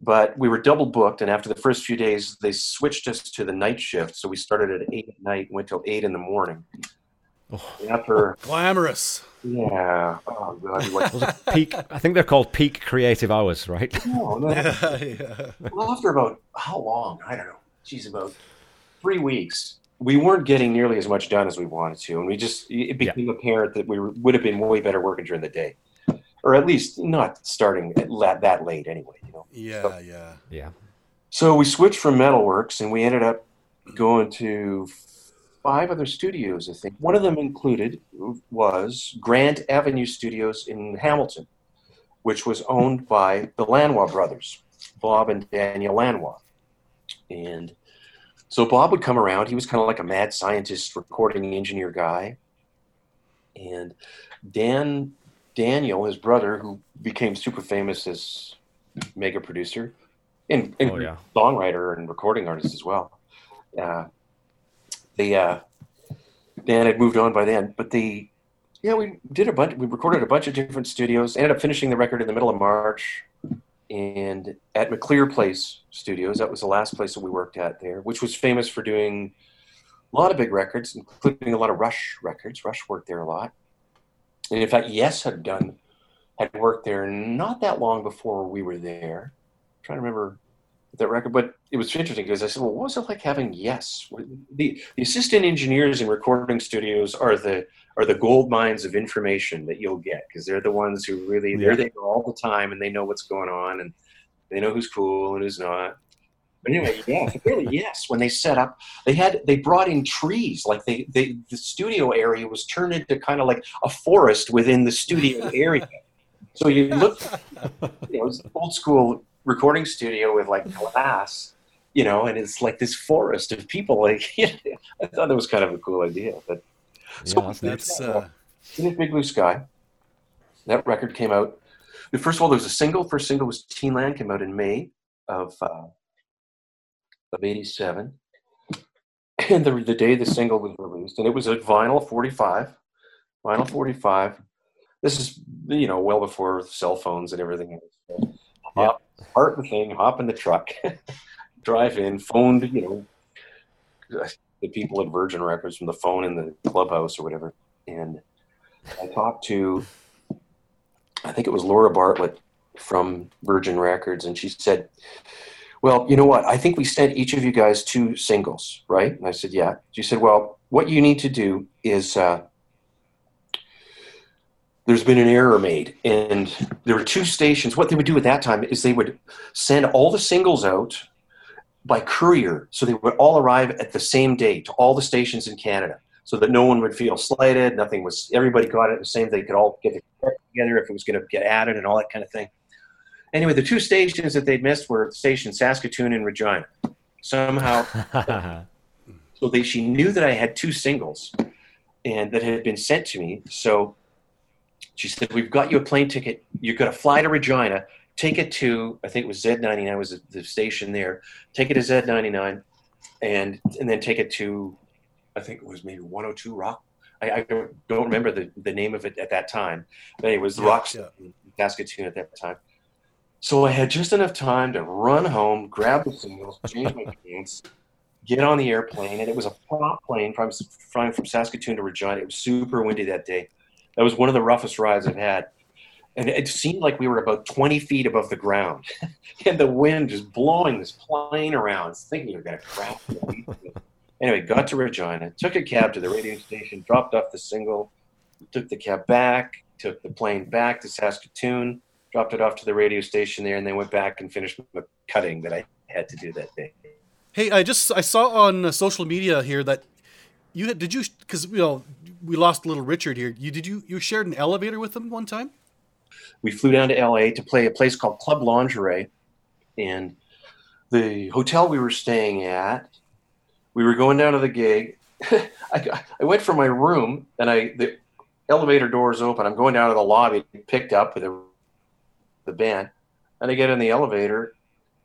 Speaker 1: but we were double booked. And after the first few days, they switched us to the night shift. So we started at eight at night, went till eight in the morning.
Speaker 3: Oh. After glamorous.
Speaker 1: Yeah. Oh god.
Speaker 2: Like, peak. I think they're called peak creative hours, right?
Speaker 1: No, no. yeah, yeah. Well, after about how long? I don't know. Geez, about three weeks. We weren't getting nearly as much done as we wanted to, and we just it became yeah. apparent that we would have been way better working during the day, or at least not starting at that late anyway. You know.
Speaker 3: Yeah. So,
Speaker 2: yeah. Yeah.
Speaker 1: So we switched from Metalworks, and we ended up going to five other studios, I think. One of them included was Grant Avenue Studios in Hamilton, which was owned by the Lanois brothers, Bob and Daniel Lanois. And so Bob would come around. He was kind of like a mad scientist, recording engineer guy. And Dan, Daniel, his brother, who became super famous as mega producer and, and oh, yeah. songwriter and recording artist as well. Uh, the uh, Dan had moved on by then, but the yeah we did a bunch. We recorded a bunch of different studios. Ended up finishing the record in the middle of March, and at McClear Place Studios. That was the last place that we worked at there, which was famous for doing a lot of big records, including a lot of Rush records. Rush worked there a lot, and in fact, Yes had done had worked there not that long before we were there. I'm trying to remember that record. But it was interesting because I said, well, what was it like having Yes? The, the assistant engineers in recording studios are the are the gold mines of information that you'll get because they're the ones who really they're there all the time and they know what's going on and they know who's cool and who's not. But anyway, yeah, really, yes. When they set up, they had they brought in trees. Like they, they the studio area was turned into kind of like a forest within the studio area. So you look, you know, it's old school recording studio with like glass, you know, and it's like this forest of people. Like, you know, I thought that was kind of a cool idea. But so
Speaker 2: Yeah,
Speaker 3: That's uh,
Speaker 1: Teenage Big Blue Sky. That record came out. First of all, there was a single. First single was Teen Land. Came out in May of uh, of '87, and the the day the single was released, and it was a vinyl 45, vinyl 45. This is you know well before cell phones and everything. else. So, hop, Start the thing, hop in the truck, drive in, phoned you know the people at Virgin Records from the phone in the clubhouse or whatever, and I talked to, I think it was Laura Bartlett from Virgin Records, and she said, Well, you know what? I think we sent each of you guys two singles, right? And I said, Yeah. She said, Well, what you need to do is uh, there's been an error made. And there were two stations. What they would do at that time is they would send all the singles out by courier. So they would all arrive at the same day to all the stations in Canada so that no one would feel slighted. Nothing was, everybody got it the same. They could all get together if it was going to get added and all that kind of thing. Anyway, the two stations that they'd missed were station Saskatoon and Regina. Somehow, so they, she knew that I had two singles and that had been sent to me. So she said, We've got you a plane ticket. You're going to fly to Regina. Take it to, I think it was Z99 was the station there. Take it to Z99 and, and then take it to I think it was maybe 102 Rock. I, I don't, remember the, the name of it at that time, but it was the
Speaker 3: Yeah,
Speaker 1: Rock
Speaker 3: yeah.
Speaker 1: in Saskatoon at that time. So I had just enough time to run home, grab the singles, change my pants, get on the airplane, and it was a prop plane from flying from Saskatoon to Regina. It was super windy that day. That was one of the roughest rides I've had. And it seemed like we were about 20 feet above the ground. and the wind just blowing this plane around, thinking you're going to crash. Anyway, got to Regina, took a cab to the radio station, dropped off the single, took the cab back, took the plane back to Saskatoon, dropped it off to the radio station there, and then went back and finished the cutting that I had to do that day.
Speaker 3: Hey, I just I saw on social media here that you had, did you because you know we lost little Richard here. You did you you shared an elevator with him one time?
Speaker 1: we flew down to LA to play a place called Club Lingerie, and the hotel we were staying at, we were going down to the gig. I, I went from my room, and I the elevator doors open. I'm going down to the lobby, picked up with the, the band, and I get in the elevator,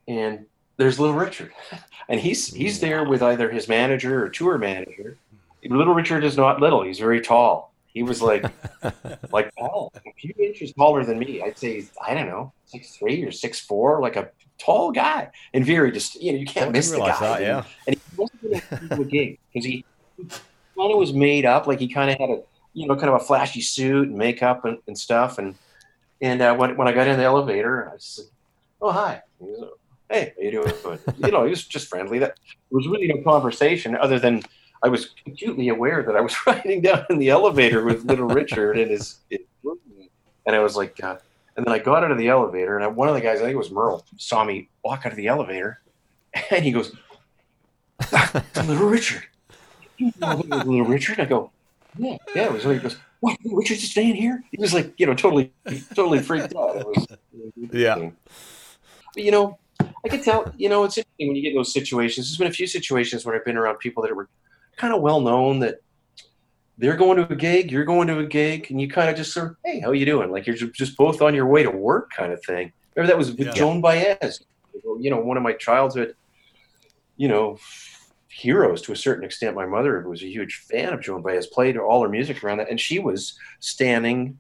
Speaker 1: and there's Little Richard, and he's he's there with either his manager or tour manager. Little Richard is not little; he's very tall. He was like like tall, a few inches taller than me. I'd say I don't know, six three or six four, like a tall guy. And very just you know you can't
Speaker 2: Don't
Speaker 1: miss the guy.
Speaker 2: that, yeah.
Speaker 1: And he wasn't going to do a gig because he kind of was made up, like he kind of had a you know kind of a flashy suit and makeup and, and stuff. And and uh, when when I got in the elevator, I said, "Oh hi." He was, Hey, how you doing? you know, he was just friendly. That there was really no conversation other than I was acutely aware that I was riding down in the elevator with little Richard and his, his and I was like, uh, and then I got out of the elevator, and I, one of the guys, I think it was Merl, saw me walk out of the elevator, and he goes, "That's little Richard." You know little Richard? I go, yeah, yeah. It was. like, He goes, what? Richard's just staying here? He was like, you know, totally, totally freaked out. It was,
Speaker 2: Yeah.
Speaker 1: But, you know, I can tell. You know, it's interesting when you get in those situations. There's been a few situations where I've been around people that were kind of well known that they're going to a gig, you're going to a gig, and you kind of just sort of, hey, how you doing? Like you're just both on your way to work, kind of thing. Remember that was with
Speaker 3: Yeah.
Speaker 1: Joan Baez, you know, one of my childhood, you know, heroes to a certain extent. My mother was a huge fan of Joan Baez, played all her music around that, and she was standing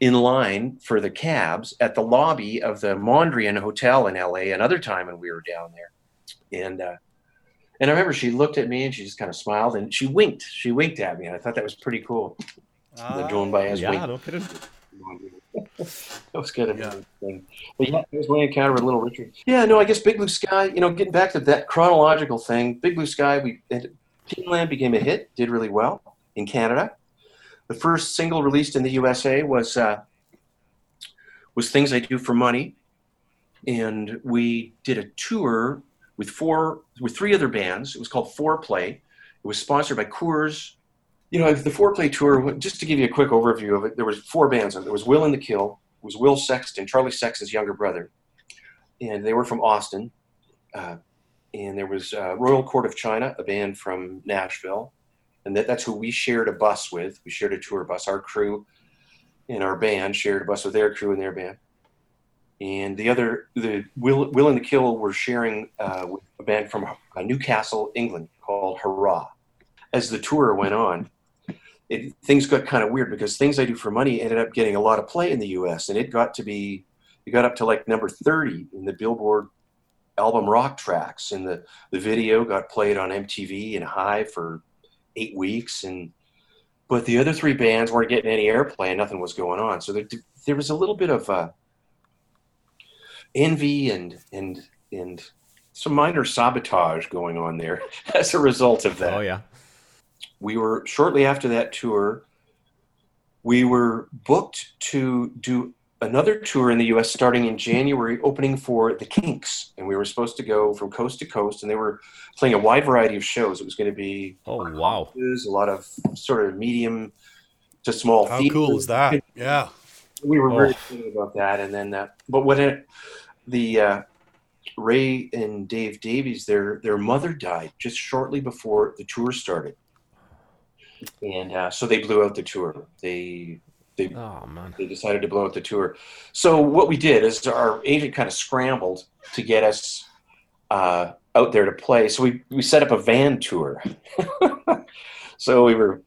Speaker 1: in line for the cabs at the lobby of the Mondrian Hotel in LA another time when we were down there. And uh, and I remember she looked at me and she just kind of smiled and she winked. She winked at me, and I thought that was pretty cool. the Joan Baez
Speaker 2: yeah,
Speaker 1: wink.
Speaker 2: no kidding.
Speaker 1: that was kind of
Speaker 3: Yeah.
Speaker 1: interesting. But yeah, that was my encounter with Little Richard. Yeah, no, I guess Big Blue Sky. You know, getting back to that chronological thing, Big Blue Sky. We Teen became a hit, did really well in Canada. The first single released in the USA was uh, was "Things I Do for Money," and we did a tour with four with three other bands. It was called Foreplay. It was sponsored by Coors. You know, the Foreplay tour. Just to give you a quick overview of it, there was four bands. There was Will and the Kill. It was Will Sexton, Charlie Sexton's younger brother, and they were from Austin. Uh, and there was uh, Royal Court of China, a band from Nashville, and that, that's who we shared a bus with. We shared a tour bus. Our crew and our band shared a bus with their crew and their band. And the other, the Will, Will and the Kill were sharing uh, with a band from uh, Newcastle, England, called Hurrah. As the tour went on, it, things got kind of weird because things I do for money ended up getting a lot of play in the U.S. and it got to be, it got up to like number thirty in the Billboard album rock tracks, and the the video got played on MTV and High for eight weeks, and but the other three bands weren't getting any airplay and nothing was going on. So there, there was a little bit of uh, envy and and and some minor sabotage going on there as a result of that.
Speaker 2: Oh yeah.
Speaker 1: We were shortly after that tour we were booked to do another tour in the US starting in January opening for the Kinks. And we were supposed to go from coast to coast and they were playing a wide variety of shows. It was going to be
Speaker 2: oh wow.
Speaker 1: a lot of sort of medium to small
Speaker 3: how theaters. cool is that? yeah
Speaker 1: we were oh. very excited about that and then uh, but when it the uh, Ray and Dave Davies their their mother died just shortly before the tour started and uh, so they blew out the tour. They they
Speaker 2: oh, man.
Speaker 1: they decided to blow out the tour. So what we did is our agent kind of scrambled to get us uh, out there to play. So we we set up a van tour. so we were,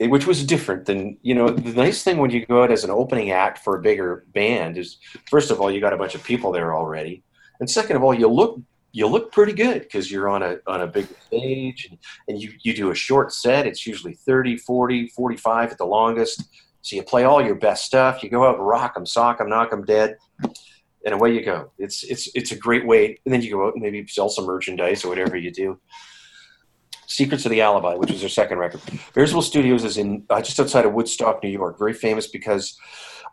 Speaker 1: which was different than you know. The nice thing when you go out as an opening act for a bigger band is, first of all, you got a bunch of people there already, and second of all, you look you look pretty good because you're on a on a big stage and, and you, you do a short set. It's usually 30 40 45 at the longest. So you play all your best stuff. You go out and rock them sock them knock them dead and away you go. It's it's it's a great way and then you go out and maybe sell some merchandise or whatever you do secrets of the alibi which was their second record bearsville studios is in uh, just outside of woodstock new york very famous because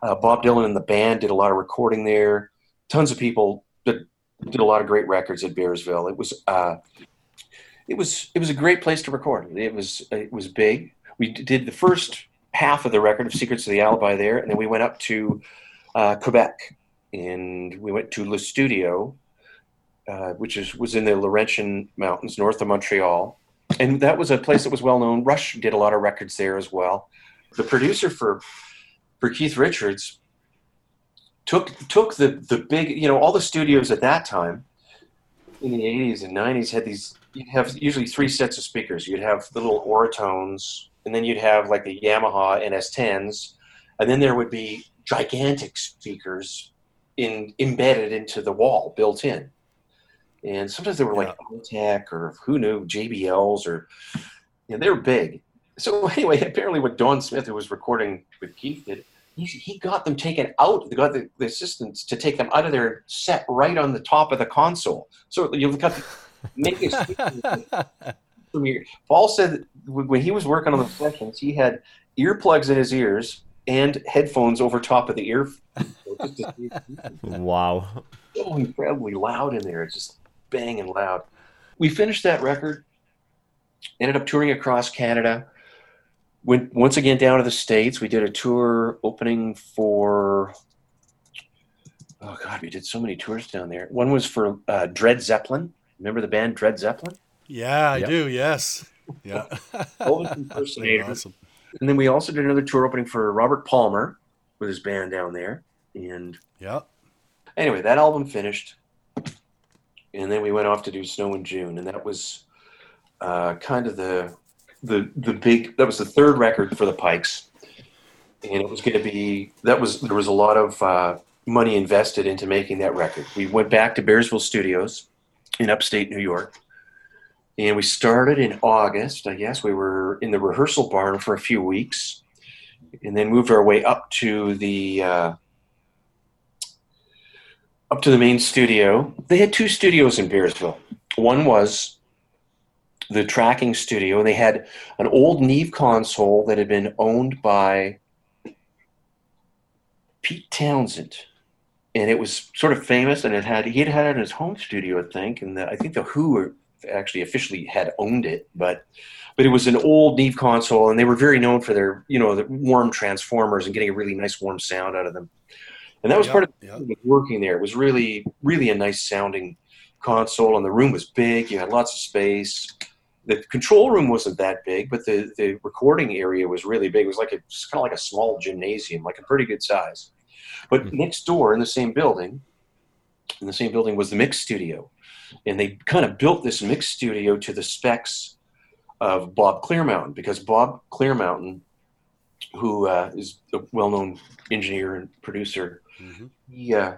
Speaker 1: uh, bob dylan and the band did a lot of recording there tons of people that did a lot of great records at Bearsville. It was uh, it was it was a great place to record. It was it was big. We did the first half of the record of Secrets of the Alibi there, and then we went up to uh, Quebec, and we went to Le Studio, uh, which is was in the Laurentian Mountains, north of Montreal, and that was a place that was well known. Rush did a lot of records there as well. The producer for for Keith Richards took took the the big you know all the studios at that time in the 80s and 90s had these you'd have usually three sets of speakers you'd have the little Auratones and then you'd have like the yamaha ns10s and then there would be gigantic speakers in embedded into the wall built in and sometimes they were like tech or who knew jbls or you know, they were big so anyway apparently what don smith who was recording with keith did he, he got them taken out. They got the, the, assistants to take them out of there, set right on the top of the console. So you've got to make a. Paul said when he was working on the sessions, he had earplugs in his ears and headphones over top of the ear.
Speaker 2: wow!
Speaker 1: So incredibly loud in there. It's just banging loud. We finished that record. Ended up touring across Canada went once again down to the states. We did a tour opening for. Oh God, we did so many tours down there. One was for uh, Dred Zeppelin. Remember the band Dred Zeppelin?
Speaker 3: Yeah, I yep. do. Yes. Yeah.
Speaker 1: awesome. And then we also did another tour opening for Robert Palmer with his band down there. And
Speaker 3: yeah.
Speaker 1: Anyway, that album finished, and then we went off to do Snow in June, and that was uh, kind of the the the big that was the third record for the Pikes, and it was going to be that was there was a lot of uh, money invested into making that record. We went back to Bearsville Studios in upstate New York, and we started in August. I guess we were in the rehearsal barn for a few weeks, and then moved our way up to the. Uh, up to the main studio. They had two studios in Bearsville. One was the tracking studio, and they had an old Neve console that had been owned by Pete Townshend. and it was sort of famous, and it had he had had it in his home studio, I think, and the, I think the Who actually officially had owned it, but but it was an old Neve console, and they were very known for their you know the warm transformers and getting a really nice warm sound out of them. And that was part of working there. It was really really a nice sounding console, and the room was big. You had lots of space. The control room wasn't that big, but the, the recording area was really big. It was like a, kind of like a small gymnasium, like a pretty good size. But mm-hmm. next door in the same building, in the same building was the mix studio, and they kind of built this mix studio to the specs of Bob Clearmountain because Bob Clearmountain, who uh, is a well-known engineer and producer, mm-hmm. he uh,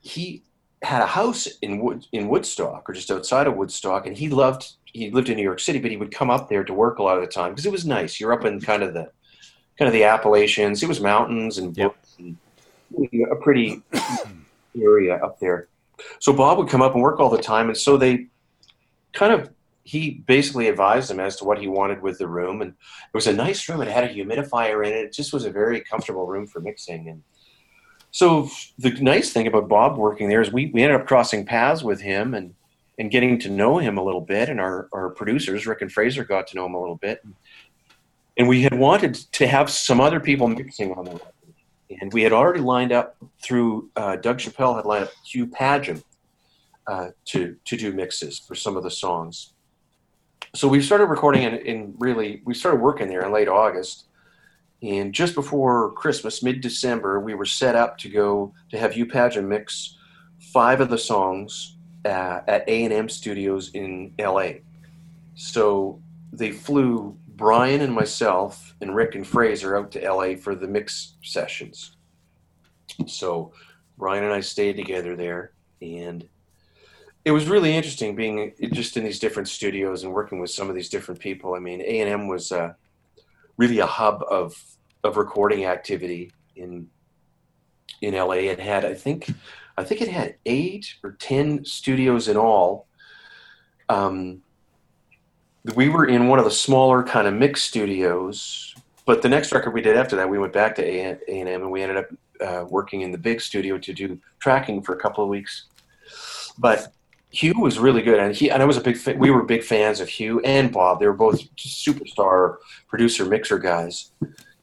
Speaker 1: he had a house in Wood in Woodstock or just outside of Woodstock, and he loved he lived in New York City, but he would come up there to work a lot of the time because it was nice. You're up in kind of the kind of the Appalachians. It was mountains and, yep. and a pretty area up there. So Bob would come up and work all the time, and so they kind of he basically advised him as to what he wanted with the room, and it was a nice room. It had a humidifier in it. It just was a very comfortable room for mixing. And so the nice thing about Bob working there is we, we ended up crossing paths with him and and getting to know him a little bit. And our our producers Rick and Fraser got to know him a little bit. And we had wanted to have some other people mixing on the record. And we had already lined up through uh, Doug Chappell had lined up Hugh Padgham uh, to to do mixes for some of the songs so we started recording in, in really we started working there in late august. And just before christmas mid-december we were set up to go to have Padgham mix five of the songs uh, at a&m studios in la so they flew Bryan and myself and rick and fraser out to la for the mix sessions. So Bryan and i stayed together there and it was really interesting being just in these different studios and working with some of these different people. I mean, A and M was uh, really a hub of of recording activity in in LA. It had, I think, I think it had eight or ten studios in all. Um, we were in one of the smaller kind of mix studios, but the next record we did after that, we went back to A and M, and we ended up uh, working in the big studio to do tracking for a couple of weeks. But Hugh was really good, and he and I was a big. Fa- we were big fans of Hugh and Bob. They were both superstar producer mixer guys.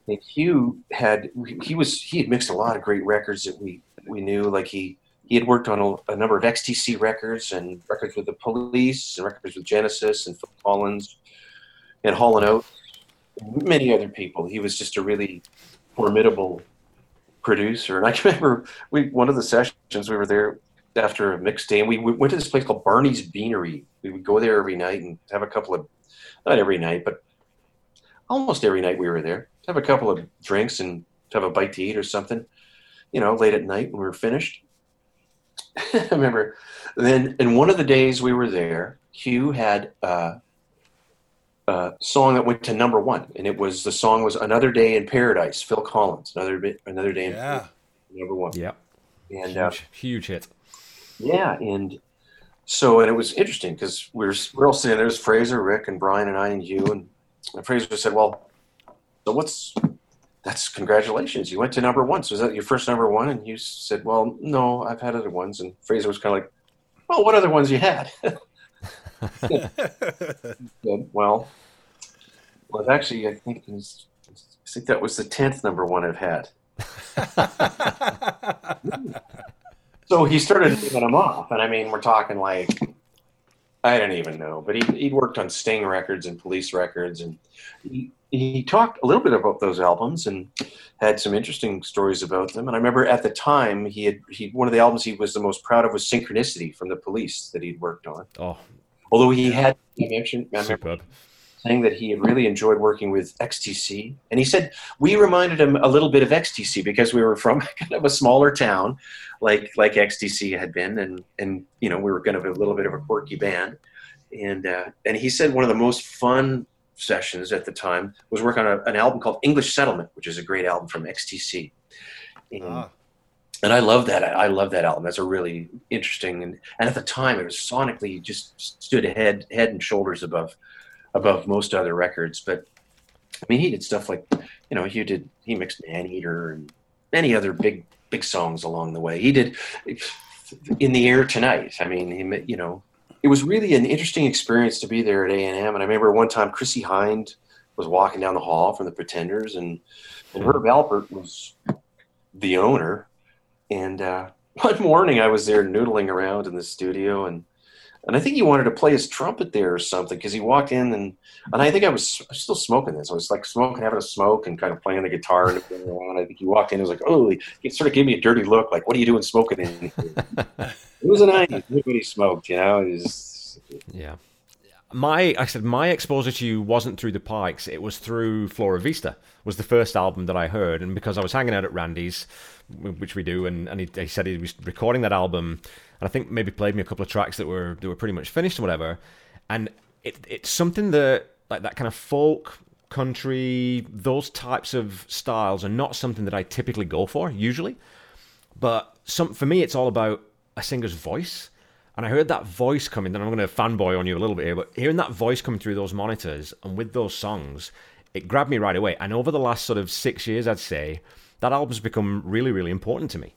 Speaker 1: And Hugh had he was he had mixed a lot of great records that we we knew. Like he he had worked on a, a number of XTC records and records with the Police and records with Genesis and Phil Collins and Hall and Oates, many other people. He was just a really formidable producer. And I remember we one of the sessions we were there after a mixed day, and we, we went to this place called Barney's Beanery. We would go there every night and have a couple of, not every night, but almost every night we were there. Have a couple of drinks and have a bite to eat or something, you know, late at night when we were finished. I remember then, in one of the days we were there, Hugh had uh, a song that went to number one, and it was the song was "Another Day in Paradise." Phil Collins, another another day in
Speaker 3: yeah.
Speaker 1: number one.
Speaker 2: Yeah,
Speaker 1: and
Speaker 2: huge, uh, huge hit.
Speaker 1: Yeah, and so and it was interesting because we were we're all sitting there. There's Fraser, Rick, and Bryan, and I, and you, and, and Fraser said, "Well, so what's that's congratulations. You went to number one. So is that your first number one?" And you said, "Well, no, I've had other ones." And Fraser was kind of like, "Well, what other ones you had?" said, well, well, actually, I think was, I think that was the tenth number one I've had. Hmm. So he started naming them off, and I mean, we're talking like I don't even know, but he he'd worked on Sting records and Police records, and he he talked a little bit about those albums and had some interesting stories about them. And I remember at the time he had he one of the albums he was the most proud of was Synchronicity from the Police that he'd worked on.
Speaker 2: Oh,
Speaker 1: although he had he mentioned
Speaker 2: superb
Speaker 1: saying that he had really enjoyed working with XTC. And he said we reminded him a little bit of XTC because we were from kind of a smaller town, like like XTC had been, and and you know we were kind of a little bit of a quirky band. And uh, and he said one of the most fun sessions at the time was working on a, an album called English Settlement, which is a great album from XTC. And, ah. and I love that. I love that album. That's a really interesting and, and at the time it was sonically just stood head head and shoulders above above most other records. But I mean, he did stuff like, you know, he did he mixed Man Eater and many other big big songs along the way. He did "In the Air Tonight." I mean, he, you know, it was really an interesting experience to be there at A and M. And I remember one time Chrissie Hynde was walking down the hall from the Pretenders, and and Herb Alpert was the owner. And uh, one morning I was there noodling around in the studio, and and I think he wanted to play his trumpet there or something because he walked in and and I think I was, I was still smoking this. I was like smoking, having a smoke, and kind of playing the guitar and around. I think he walked in. and was like, oh, he sort of gave me a dirty look, like, "What are you doing smoking in?" Here? it was a night. Everybody smoked, you know. It was,
Speaker 2: yeah. My, I said my exposure to you wasn't through the Pikes. It was through Flora Vista. Was the first album that I heard, and because I was hanging out at Randy's, which we do, and, and he, he said he was recording that album and I think maybe played me a couple of tracks that were that were pretty much finished or whatever. And it, it's something that like that kind of folk country those types of styles are not something that I typically go for usually. But some for me, it's all about a singer's voice. And I heard that voice coming, and I'm going to fanboy on you a little bit here, but hearing that voice coming through those monitors and with those songs, it grabbed me right away. And over the last sort of six years, I'd say, that album's become really, really important to me.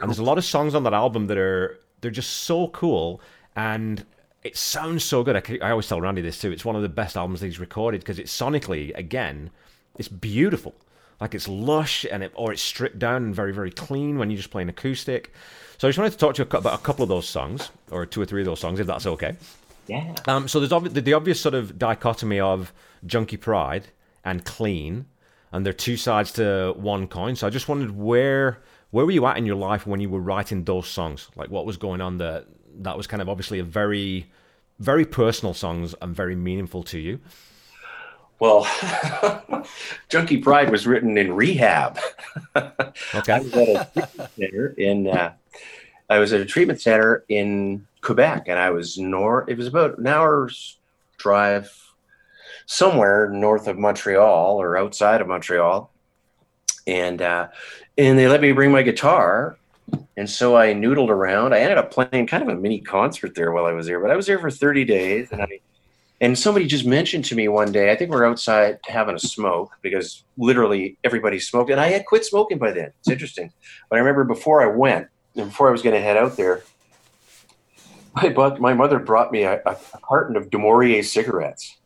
Speaker 2: And there's a lot of songs on that album that are they're just so cool and it sounds so good. I, I always tell Randy this too. It's one of the best albums that he's recorded because it's sonically again, it's beautiful. Like it's lush and it or it's stripped down and very very clean when you're just playing acoustic. So I just wanted to talk to you about a couple of those songs or two or three of those songs if that's okay.
Speaker 1: Yeah.
Speaker 2: Um, so there's the, the obvious sort of dichotomy of Junkie Pride and Clean, and they're two sides to one coin. So I just wondered where where were you at in your life when you were writing those songs? Like what was going on that that was kind of obviously a very very personal songs and very meaningful to you?
Speaker 1: Well, Junkie Pride was written in rehab.
Speaker 2: Okay.
Speaker 1: I was at a treatment center in uh, I was at a treatment center in Quebec, and I was north. It was about an hour's drive somewhere north of Montreal or outside of Montreal, and uh, and they let me bring my guitar. And so I noodled around. I ended up playing kind of a mini concert there while I was there, but I was there for 30 days and I and somebody just mentioned to me one day, I think we're outside having a smoke because literally everybody smoked and I had quit smoking by then. It's interesting. But I remember before I went, and before I was going to head out there, my, bought, my mother brought me a, a carton of Du cigarettes.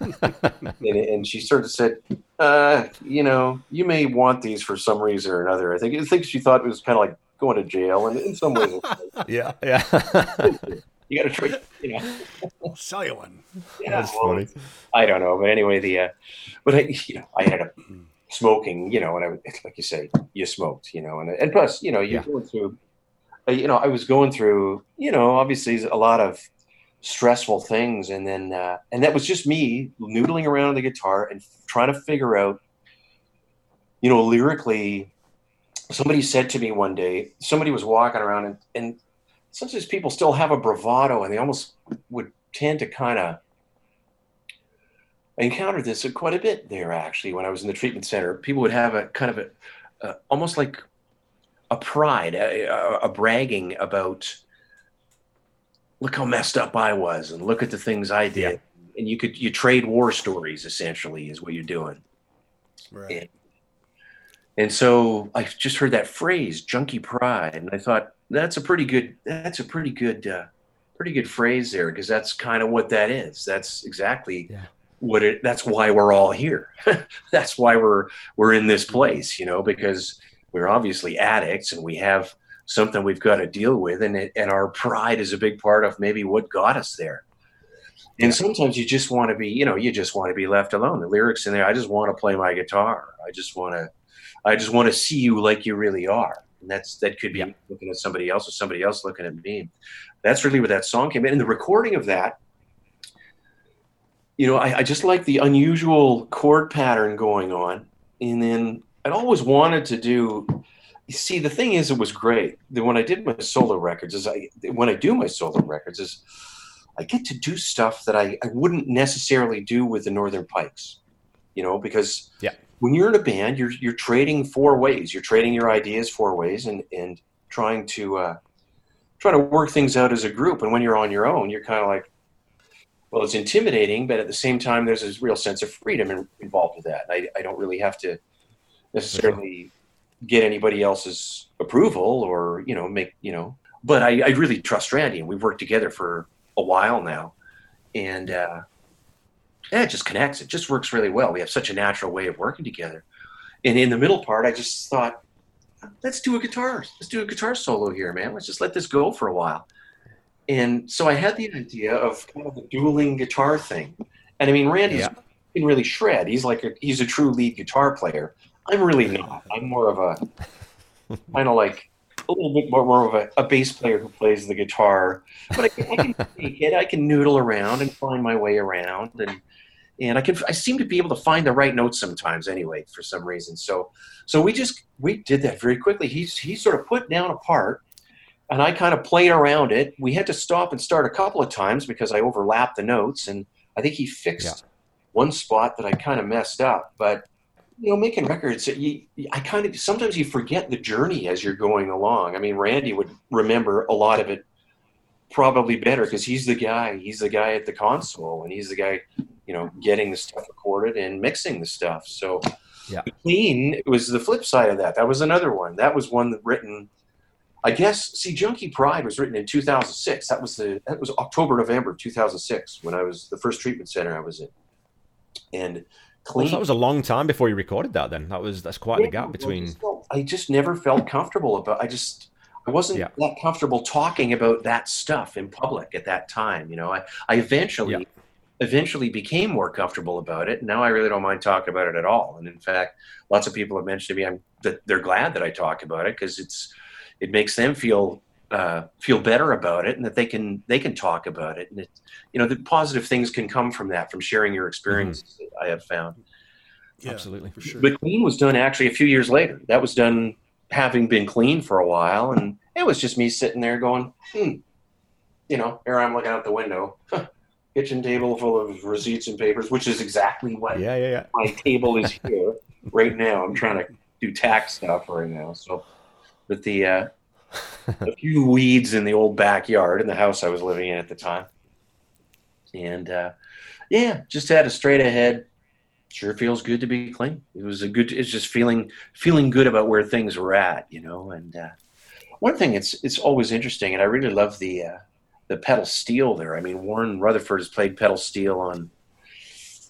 Speaker 1: and, and, she sort of said, uh, you know, you may want these for some reason or another. I think, I think she thought it was kind of like going to jail. And in some ways,
Speaker 2: yeah, yeah.
Speaker 1: you got to try, you know.
Speaker 3: I'll sell you one.
Speaker 2: Yeah, That's well, funny.
Speaker 1: I don't know. But anyway, the, uh, but I, you know, I ended up smoking, you know, and I, like you say, you smoked, you know, and, and plus, you know, you're yeah. going through you know, I was going through, you know, obviously a lot of stressful things, and then uh, and that was just me noodling around on the guitar and trying to figure out, you know, lyrically. Somebody said to me one day, somebody was walking around, and, and sometimes people still have a bravado, and they almost would tend to kind of. I encountered this quite a bit there actually when I was in the treatment center. People would have a kind of a, uh, almost like a pride, a, a, bragging about look how messed up I was and look at the things I did. Yeah. And you could you trade war stories essentially is what you're doing.
Speaker 3: Right.
Speaker 1: And, and so I just heard that phrase, junkie pride, and I thought that's a pretty good that's a pretty good uh, pretty good phrase there because that's kind of what that is. That's exactly yeah. what it. That's why we're all here. that's why we're we're in this place, you know, because we're obviously addicts and we have something we've got to deal with and it, and our pride is a big part of maybe what got us there. And sometimes you just want to be you know you just want to be left alone. The lyrics in there i just want to play my guitar. I just want to i just want to see you like you really are. And that's that could be yeah. looking at somebody else or somebody else looking at me. That's really where that song came in. And the recording of that you know i, I just like the unusual chord pattern going on and then I'd always wanted to do. See, the thing is, it was great. That when I did my solo records, is I when I do my solo records is I get to do stuff that I, I wouldn't necessarily do with the Northern Pikes, you know, because
Speaker 2: yeah.
Speaker 1: when you're in a band, you're you're trading four ways. You're trading your ideas four ways, and and trying to uh, trying to work things out as a group. And when you're on your own, you're kind of like, well, it's intimidating, but at the same time, there's a real sense of freedom in, involved with that. I, I don't really have to necessarily get anybody else's approval or you know make you know. But I, I really trust Randy, and we've worked together for a while now, and uh, yeah, it just connects. It just works really well. We have such a natural way of working together. And in the middle part, I just thought, let's do a guitar. Let's do a guitar solo here, man. Let's just let this go for a while. And so I had the idea of kind of a dueling guitar thing. And I mean, Randy's yeah. can really shred. He's like a, he's a true lead guitar player. I'm really not. I'm more of a kind of like a little bit more, more of a, a, bass player who plays the guitar. But I, I can take it. I can noodle around and find my way around, and and I can I seem to be able to find the right notes sometimes anyway for some reason. So so we just we did that very quickly. He's he sort of put down a part, and I kind of played around it. We had to stop and start a couple of times because I overlapped the notes, and I think he fixed yeah. one spot that I kind of messed up, but you know, making records, you, I kind of sometimes you forget the journey as you're going along. I mean, Randy would remember a lot of it probably better because he's the guy. He's the guy at the console, and he's the guy, you know, getting the stuff recorded and mixing the stuff. So, yeah, clean was the flip side of that. That was another one. That was one that written. I guess see, Junkie Pride was written in 2006. That was the that was October November 2006 when I was the first treatment center I was in, and
Speaker 2: clean. Well, that was a long time before you recorded that. Then that was that's quite yeah, the gap between.
Speaker 1: I just, felt, I just never felt comfortable about. I just I wasn't yeah. that comfortable talking about that stuff in public at that time. You know, I I eventually. Yeah. Eventually became more comfortable about it. Now I really don't mind talking about it at all. And in fact, lots of people have mentioned to me I'm, that they're glad that I talk about it because it's it makes them feel uh, feel better about it and that they can they can talk about it. And it, you know the positive things can come from that from sharing your experiences mm-hmm. i have found.
Speaker 2: Yeah, absolutely for sure.
Speaker 1: But clean was done actually a few years later. That was done having been clean for a while and it was just me sitting there going hmm you know here i'm looking out the window kitchen table full of receipts and papers which is exactly what
Speaker 2: yeah, yeah, yeah.
Speaker 1: my table is here right now. I'm trying to do tax stuff right now. So but the uh a few weeds in the old backyard in the house I was living in at the time. And uh, yeah, just had a straight ahead. Sure feels good to be clean. It was a good. It's just feeling feeling good about where things were at, you know. And uh, one thing, it's it's always interesting, and I really love the uh, the pedal steel there. I mean, Warren Rutherford has played pedal steel on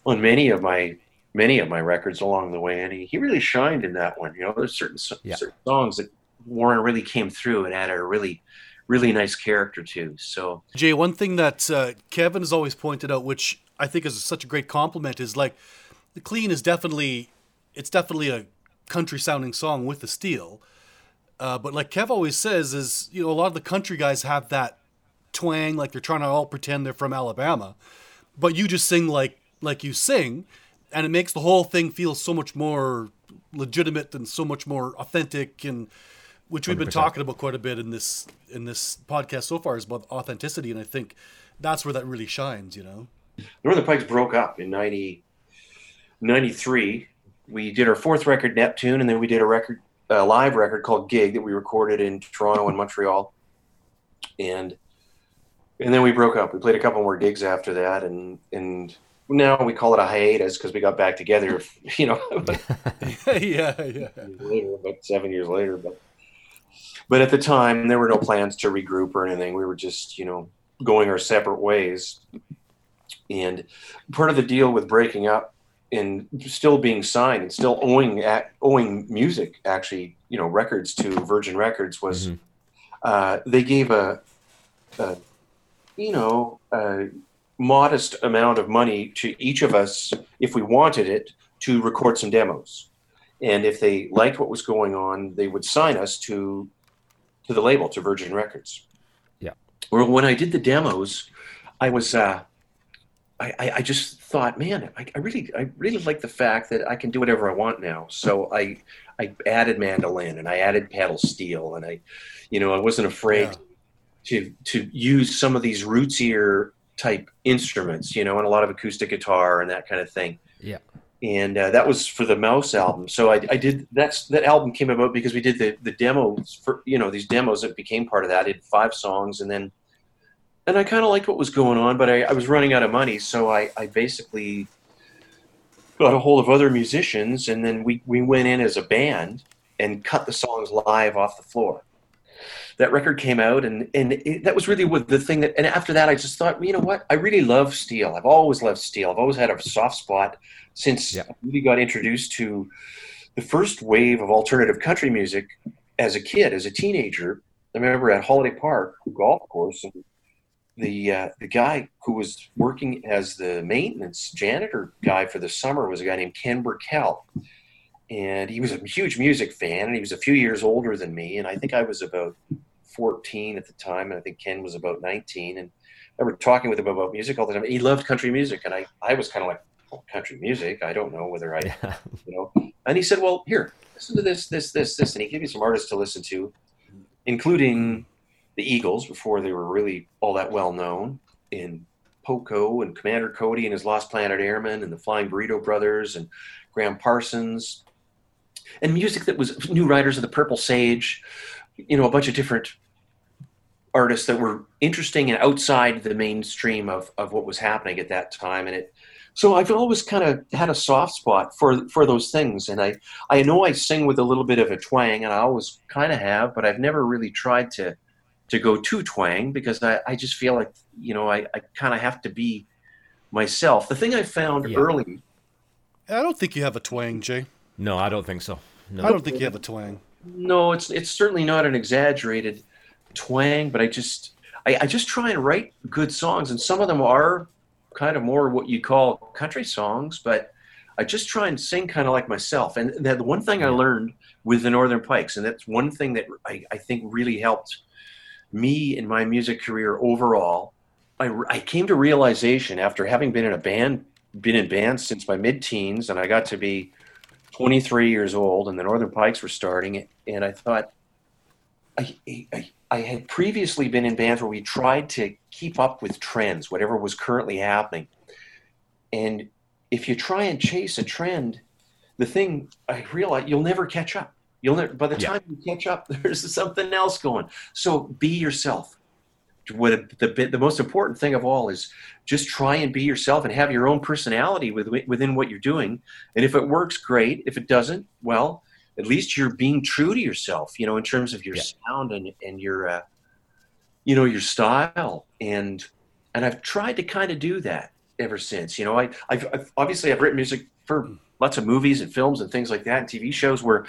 Speaker 1: on many of my many of my records along the way, and he, he really shined in that one. You know, there's certain yeah. certain songs that Warren really came through and added a really really nice character too. So
Speaker 3: Jay, one thing that uh, Kevin has always pointed out, which I think is such a great compliment, is like the clean is definitely it's definitely a country sounding song with the steel. Uh, but like Kev always says, is you know a lot of the country guys have that twang, like they're trying to all pretend they're from Alabama, but you just sing like like you sing, and it makes the whole thing feel so much more legitimate and so much more authentic and which we've 100%. been talking about quite a bit in this in this podcast so far is about authenticity and i think that's where that really shines you know?
Speaker 1: Northern pikes broke up in 90 93 we did our fourth record neptune and then we did a record a live record called gig that we recorded in toronto and montreal. And and then we broke up. We played a couple more gigs after that and and now we call it a hiatus because we got back together you know?
Speaker 3: Yeah yeah.
Speaker 1: Later about seven years later but but at the time, there were no plans to regroup or anything. We were just, you know, going our separate ways. And part of the deal with breaking up and still being signed and still owing at, owing music, actually, you know, records to Virgin Records was mm-hmm. uh, they gave a, a, you know, a modest amount of money to each of us if we wanted it to record some demos. And if they liked what was going on, they would sign us to to the label to Virgin Records.
Speaker 2: Yeah.
Speaker 1: Well, when I did the demos, I was uh, I, I just thought, man, I, I, really I really like the fact that I can do whatever I want now. So I I added mandolin and I added pedal steel and I, you know, I wasn't afraid yeah. to to use some of these rootsier type instruments, you know, and a lot of acoustic guitar and that kind of thing.
Speaker 2: Yeah
Speaker 1: and uh, that was for the Mouse album. So I, I, did that's that album came about because we did the the demos for you know these demos that became part of that. I did five songs and then and I kind of liked what was going on, but I, I, was running out of money, so I, I basically got a hold of other musicians, and then we we went in as a band and cut the songs live off the floor. That record came out, and and it, that was really what the thing that. And after that, I just thought, you know what? I really love Steel. I've always loved Steel. I've always had a soft spot since yeah. I really got introduced to the first wave of alternative country music as a kid, as a teenager. I remember at Holiday Park golf course, and the uh, the guy who was working as the maintenance janitor guy for the summer was a guy named Ken Burkell, and he was a huge music fan, and he was a few years older than me, and I think I was about 14 at the time, and I think Ken was about 19, and I remember talking with him about music all the time. He loved country music, and I I was kind of like, country music. I don't know whether I, you know. And he said, well, here, listen to this, this, this, this, and he gave me some artists to listen to, including the Eagles before they were really all that well known in Poco and Commander Cody and his Lost Planet Airmen and the Flying Burrito Brothers and Gram Parsons and music that was New Riders of the Purple Sage, you know, a bunch of different artists that were interesting and outside the mainstream of, of what was happening at that time. And it, so I've always kind of had a soft spot for, for those things. And I, I know I sing with a little bit of a twang and I always kind of have, but I've never really tried to, to go too twang because I, I just feel like you know I, I kind of have to be myself. The thing I found yeah. early.
Speaker 3: I don't think you have a twang, Jay.
Speaker 2: No, I don't think so. No.
Speaker 3: I don't think you have a twang.
Speaker 1: No, it's it's certainly not an exaggerated twang, but I just I, I just try and write good songs, and some of them are kind of more what you call country songs, but I just try and sing kind of like myself. And the one thing I learned with the Northern Pikes, and that's one thing that I, I think really helped me in my music career overall, I, I came to realization after having been in a band, been in bands since my mid-teens, and I got to be 23 years old, and the Northern Pikes were starting, and I thought, I, I, I had previously been in bands where we tried to keep up with trends, whatever was currently happening, and if you try and chase a trend, the thing I realized you'll never catch up. You'll never, by the time yeah. you catch up, there's something else going. So be yourself. What the the most important thing of all is just try and be yourself and have your own personality with, within what you're doing. And if it works, great. If it doesn't, well, at least you're being true to yourself. You know, in terms of your yeah. sound and and your, uh, you know, your style. And and I've tried to kind of do that ever since. You know, I I've, I've obviously I've written music for lots of movies and films and things like that and TV shows where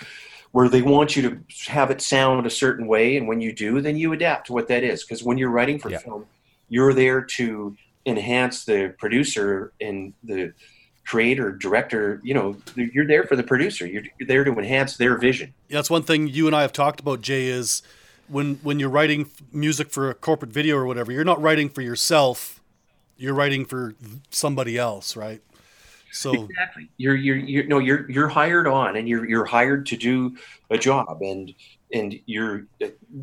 Speaker 1: where they want you to have it sound a certain way and when you do then you adapt to what that is because when you're writing for yeah. film you're there to enhance the producer and the creator director you know you're there for the producer. You're, you're there to enhance their vision.
Speaker 3: Yeah, that's one thing you and i have talked about jay is when when you're writing music for a corporate video or whatever you're not writing for yourself. You're writing for somebody else right? So
Speaker 1: exactly, you're you're you're no you're you're hired on, and you're you're hired to do a job, and and you're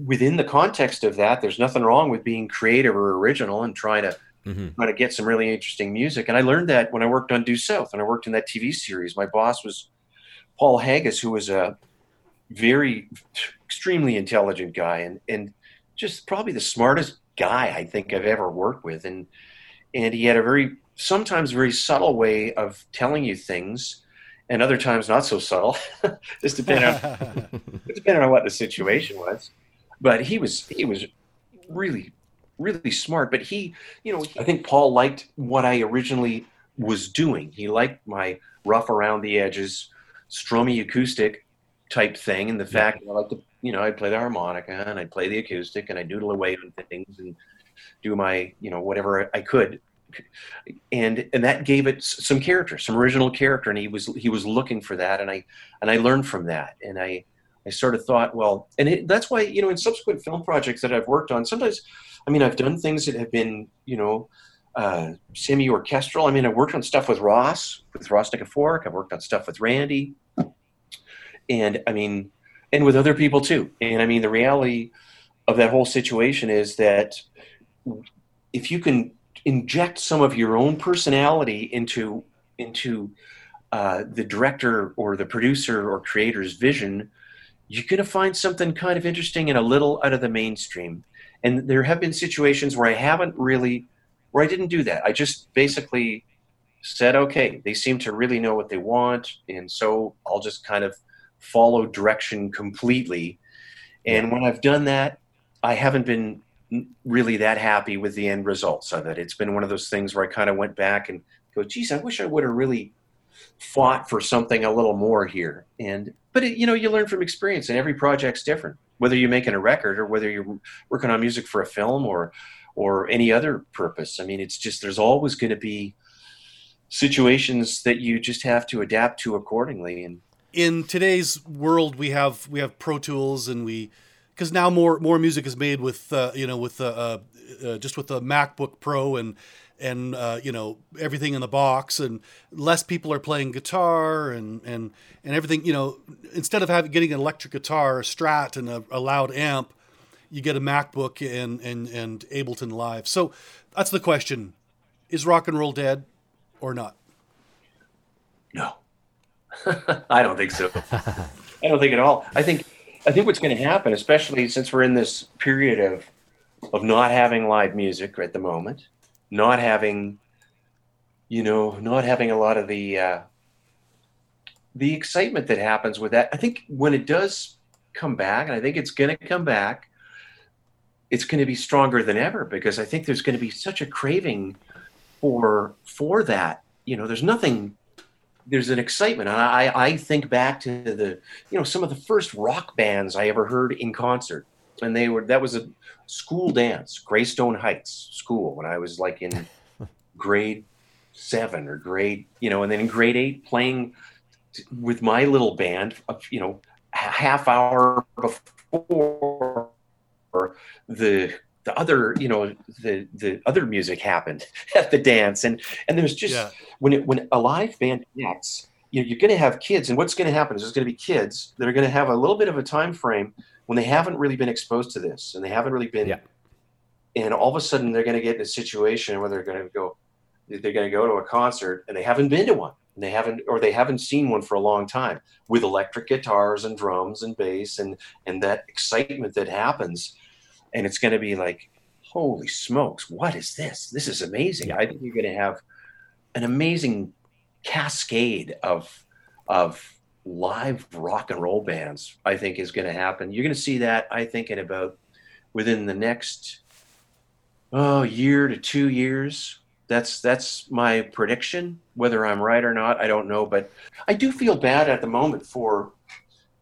Speaker 1: within the context of that. There's nothing wrong with being creative or original and trying to mm-hmm. trying to get some really interesting music. And I learned that when I worked on Due South, and I worked in that TV series. My boss was Paul Haggis, who was a very extremely intelligent guy, and and just probably the smartest guy I think I've ever worked with, and and he had a very sometimes very subtle way of telling you things and other times not so subtle just depending on depending on what the situation was but he was he was really really smart but he you know i think paul liked what i originally was doing. He liked my rough around the edges strummy acoustic type thing and the fact that i like to you know i'd play the harmonica and i'd play the acoustic and i'd doodle away on things and do my you know whatever i could. And and that gave it some character, some original character, and he was he was looking for that, and I and I learned from that, and I I sort of thought, well, and it, that's why you know in subsequent film projects that I've worked on, sometimes, I mean, I've done things that have been you know uh, semi-orchestral. I mean, I worked on stuff with Ross, with Ross Nikiforuk. I've worked on stuff with Randy, and I mean, and with other people too. And I mean, the reality of that whole situation is that if you can inject some of your own personality into into uh, the director or the producer or creator's vision, you're going to find something kind of interesting and a little out of the mainstream. And there have been situations where I haven't really, where I didn't do that. I just basically said, okay, they seem to really know what they want, and so I'll just kind of follow direction completely. And when I've done that, I haven't been really that happy with the end results of it. It's been one of those things where I kind of went back and go, geez, I wish I would have really fought for something a little more here. And, but it, you know, you learn from experience and every project's different, whether you're making a record or whether you're working on music for a film or, or any other purpose. I mean, it's just, there's always going to be situations that you just have to adapt to accordingly. And
Speaker 3: in today's world, we have, we have Pro Tools and we, because now more more music is made with uh, you know with uh, uh, just with the MacBook Pro and and uh, you know everything in the box and less people are playing guitar and and and everything you know instead of having getting an electric guitar a strat and a, a loud amp you get a macbook and and and ableton live. So that's the question. Is rock and roll dead or not?
Speaker 1: No. I don't think so. I don't think at all. I think I think what's going to happen, especially since we're in this period of of not having live music at the moment, not having, you know, not having a lot of the uh, the excitement that happens with that. I think when it does come back, and I think it's going to come back, it's going to be stronger than ever because I think there's going to be such a craving for for that. You know, there's nothing there's an excitement. And I, I think back to the, you know, some of the first rock bands I ever heard in concert. And they were, that was a school dance, Greystone Heights School, when I was like in grade seven or grade, you know, and then in grade eight playing with my little band, uh, you know, a half hour before the the other you know the the other music happened at the dance and and there's just yeah. when it when a live band connects you know, you're going to have kids and what's going to happen is there's going to be kids that are going to have a little bit of a time frame when they haven't really been exposed to this and they haven't really been
Speaker 2: yeah.
Speaker 1: and all of a sudden they're going to get in a situation where they're going to go they're going to go to a concert and they haven't been to one and they haven't or they haven't seen one for a long time with electric guitars and drums and bass and and that excitement that happens and it's going to be like, holy smokes, what is this? This is amazing. I think you're going to have an amazing cascade of of live rock and roll bands. I think is going to happen. You're going to see that. I think in about within the next oh year to two years. That's that's my prediction. Whether I'm right or not, I don't know. But I do feel bad at the moment for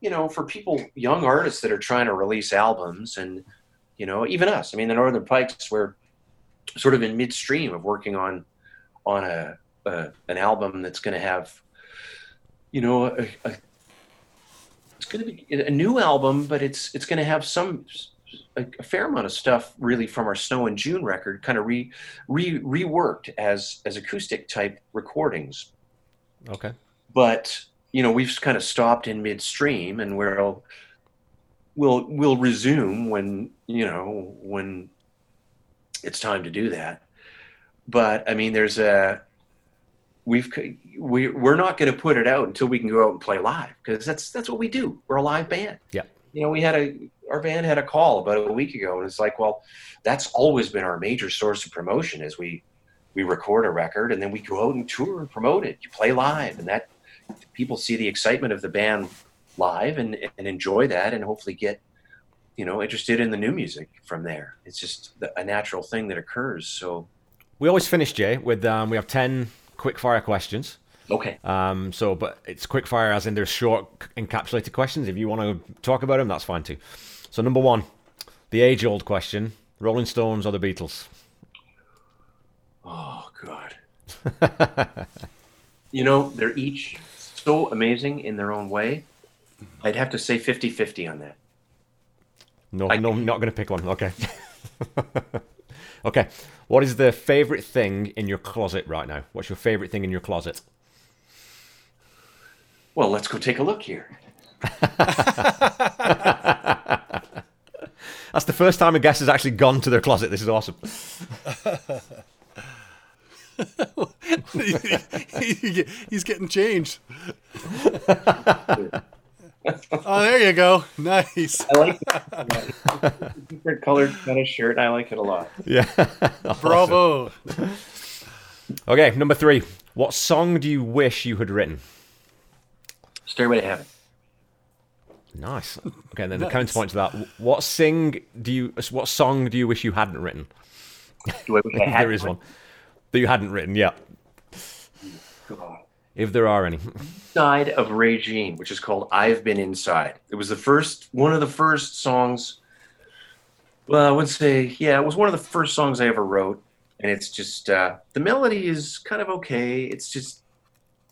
Speaker 1: you know for people, young artists that are trying to release albums and you know, even us. I mean, the Northern Pikes, we're sort of in midstream of working on on a, a an album that's going to have, you know, a, a, it's going to be a new album, but it's it's going to have some a, a, fair amount of stuff really from our Snow in June record, kind of re, re reworked as as acoustic type recordings.
Speaker 2: Okay,
Speaker 1: but you know, we've kind of stopped in midstream, and we'll we'll we'll resume when you know when it's time to do that. But I mean, there's a we've we we're not going to put it out until we can go out and play live because that's that's what we do. We're a live band.
Speaker 2: Yeah.
Speaker 1: You know, we had a our band had a call about a week ago, and it's like, well, that's always been our major source of promotion. Is we we record a record and then we go out and tour and promote it. You play live, and that people see the excitement of the band live and, and enjoy that and hopefully get you know interested in the new music from there it's just a natural thing that occurs so
Speaker 2: we always finish jay with um, we have 10 quick fire questions
Speaker 1: okay
Speaker 2: um, so but it's quick fire as in there's short encapsulated questions if you want to talk about them that's fine too so number one the age old question rolling stones or the beatles
Speaker 1: oh god you know they're each so amazing in their own way I'd have to say 50 50 on that.
Speaker 2: No, I, no, not going to pick one. Okay. okay. What is the favorite thing in your closet right now? What's your favorite thing in your closet?
Speaker 1: Well, let's go take a look here.
Speaker 2: That's the first time a guest has actually gone to their closet. This is awesome.
Speaker 3: He's getting changed oh, there you go. Nice.
Speaker 1: I like that. different colored kind of shirt. I like it a lot.
Speaker 2: Yeah.
Speaker 3: Bravo.
Speaker 2: okay, number three. What song do you wish you had written?
Speaker 1: Stairway to Heaven.
Speaker 2: Nice. Okay, then the counterpoint to that: what sing do you? What song do you wish you hadn't written?
Speaker 1: Do I wish I had
Speaker 2: there is one that you hadn't written. Yeah,
Speaker 1: God.
Speaker 2: If there are any.
Speaker 1: Side of Regine, which is called "I've Been Inside." It was the first, one of the first songs. Well, I would say, yeah, it was one of the first songs I ever wrote, and it's just uh, the melody is kind of okay. It's just,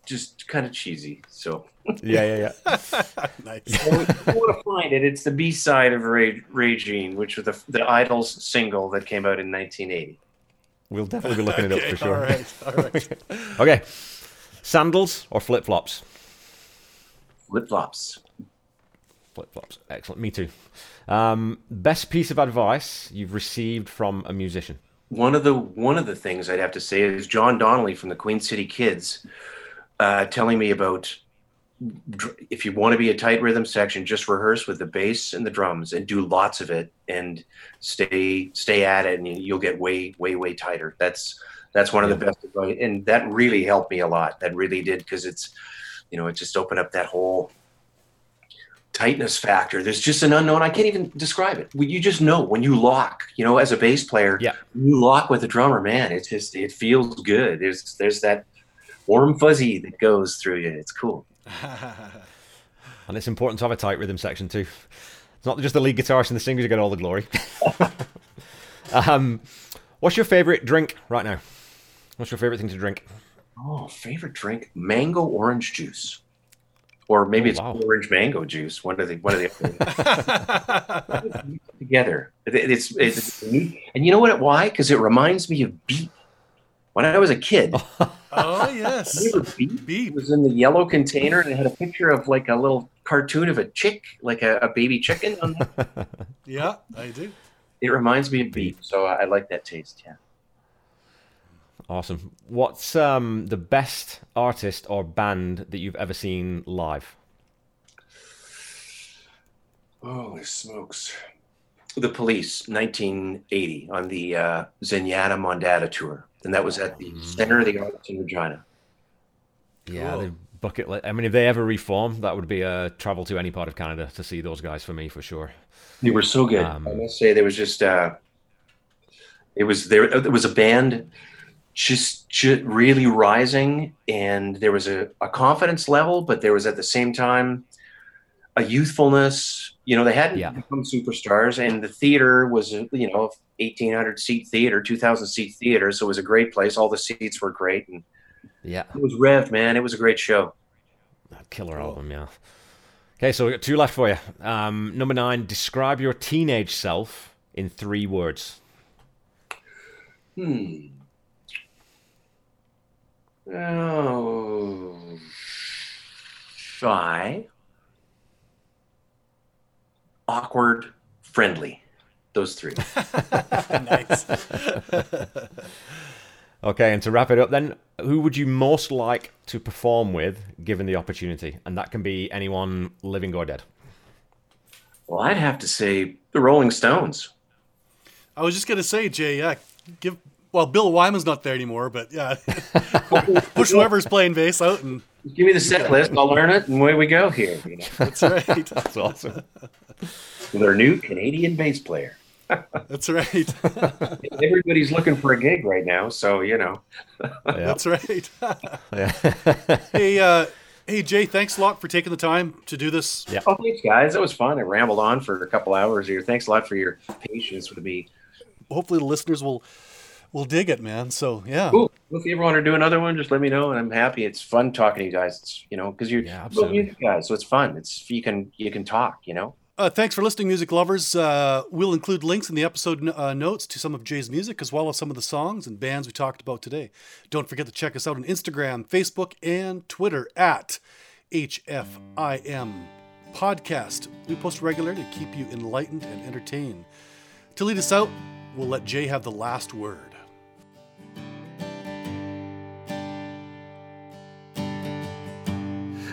Speaker 1: just kind of cheesy. So
Speaker 2: Yeah, yeah, yeah.
Speaker 3: nice.
Speaker 1: if you want to find it, it's the B side of Ra- Regine, which was the the Idols single that came out in 1980.
Speaker 2: We'll definitely be looking it up for sure.
Speaker 3: All right. All right.
Speaker 2: Okay, sandals or flip flops?
Speaker 1: Flip flops.
Speaker 2: Flip flops. Excellent. Me too. Um, best piece of advice you've received from a musician?
Speaker 1: one of the one of the things I'd have to say is John Donnelly from the Queen City Kids uh, telling me about if you want to be a tight rhythm section, just rehearse with the bass and the drums and do lots of it and stay stay at it, and you- you'll get way way way tighter. That's that's one of the best and that really helped me a lot. That really did because it's you know it just opened up that whole tightness factor. There's just an unknown. I can't even describe it. You just know when you lock. You know, as a bass player,
Speaker 2: Yeah.
Speaker 1: you lock with a drummer, man. It's just it feels good. There's there's that warm fuzzy that goes through you. It's cool.
Speaker 2: And it's important to have a tight rhythm section too. It's not just the lead guitarist and the singers who get all the glory. um, what's your favorite drink right now? What's your favorite thing to drink?
Speaker 1: Oh, favorite drink: mango orange juice, or maybe
Speaker 2: Oh,
Speaker 1: it's
Speaker 2: wow.
Speaker 1: orange mango juice. One of the one of the together. It- it's it's neat. and you know what? Why? Because it reminds me of Beep. When I was a kid,
Speaker 3: oh yes.
Speaker 1: remember beet?
Speaker 3: Beep.
Speaker 1: It was in the yellow container and it had a picture of like a little cartoon of a chick, like a, a baby chicken. On it.
Speaker 3: Yeah, I do.
Speaker 1: it reminds me of Beep, so I, I like that taste. Yeah.
Speaker 2: Awesome. What's um, the best artist or band that you've ever seen live?
Speaker 1: Holy smokes! The Police, 1980, on the uh, Zenyatta Mondatta tour, and that was at the center of the Arts in Regina.
Speaker 2: Yeah,
Speaker 3: Cool.
Speaker 2: the bucket list. I mean, if they ever reform, that would be a travel to any part of Canada to see those guys for me for sure.
Speaker 1: They were so good.
Speaker 2: Um,
Speaker 1: I must say, there was just uh, it was there. It was a band just, just really rising, and there was a, a confidence level, but there was at the same time a youthfulness. You know, they hadn't
Speaker 2: Yeah.
Speaker 1: become superstars, and the theater was you know eighteen hundred seat theater, two thousand seat theater, so it was a great place. All the seats were great, and
Speaker 2: Yeah,
Speaker 1: it was revved, man. It was a great show.
Speaker 2: killer album. Yeah. Okay, so we got two left for you. Um, number nine. Describe your teenage self in three words.
Speaker 1: Hmm. Oh, shy, awkward, friendly. Those three.
Speaker 3: nice.
Speaker 2: Okay, and to wrap it up, then, who would you most like to perform with, given the opportunity? And that can be anyone living or dead.
Speaker 1: Well, I'd have to say the Rolling Stones.
Speaker 3: I was just gonna say, Jay. Yeah, give. Well, Bill Wyman's not there anymore, but yeah, push whoever's playing bass out, and
Speaker 1: Give me the set list. I'll learn it, and away we go here. You know,
Speaker 3: that's right.
Speaker 2: That's awesome.
Speaker 1: with our new Canadian bass player.
Speaker 3: That's right.
Speaker 1: Everybody's looking for a gig right now, so you know.
Speaker 2: Yeah.
Speaker 3: That's right.
Speaker 2: yeah.
Speaker 3: hey, uh, hey, Jay. Thanks a lot for taking the time to do this.
Speaker 2: Yeah.
Speaker 1: Oh, thanks, guys. It was fun. I rambled on for a couple hours here. Thanks a lot for your patience with me.
Speaker 3: Hopefully, the listeners will will dig it, man. So yeah.
Speaker 1: Cool. If you ever want to do another one, just let me know, and I'm happy. It's fun talking to you guys. It's you know because you're
Speaker 2: Yeah,
Speaker 1: music guys, so it's fun. It's you can you can talk. You know.
Speaker 3: Uh, thanks for listening, music lovers. Uh, we'll include links in the episode uh, notes to some of Jay's music, as well as some of the songs and bands we talked about today. Don't forget to check us out on Instagram, Facebook, and Twitter at HFIM Podcast. We post regularly to keep you enlightened and entertained. To lead us out, we'll let Jay have the last word.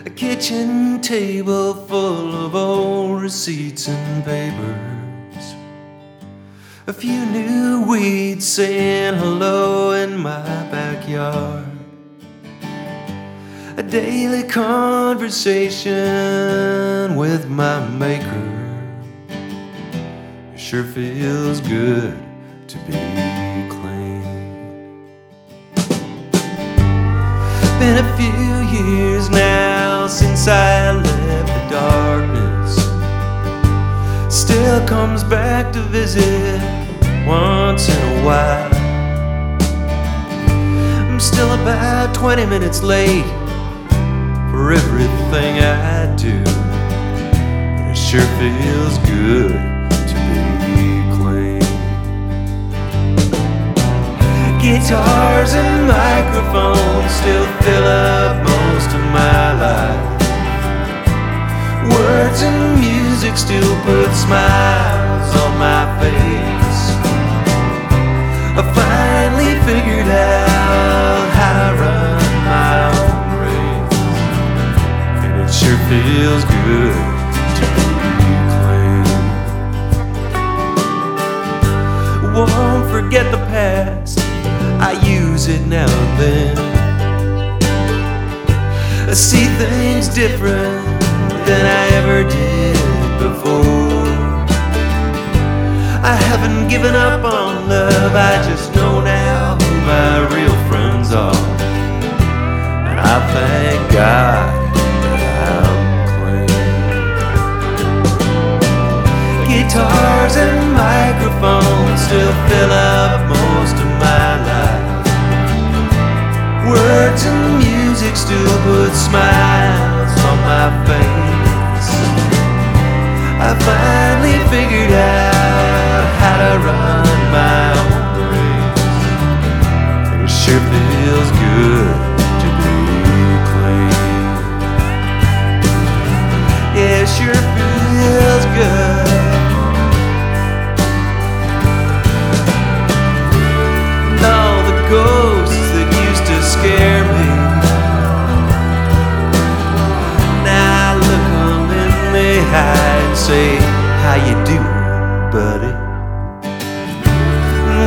Speaker 4: A kitchen table full of old receipts and papers. A few new weeds saying hello in my backyard. A
Speaker 1: daily conversation with my maker. It sure feels good to be clean. Been a few years now since I left the darkness. Still comes back to visit once in a while. I'm still about 20 minutes late for everything I do. But it sure feels good to be clean. Guitars and microphones still fill up my life. Words and music still put smiles on my face. I finally figured out how to run my own race. And it sure feels good to be. Won't forget the past, I use it now and then. I see things different than I ever did before. I haven't given up on love, I just know now who my real friends are. And I thank God that I'm clean. Guitars and microphones still fill up most of my life. Words and still put smiles on my face. I finally figured out how to run my own race. It sure feels good buddy?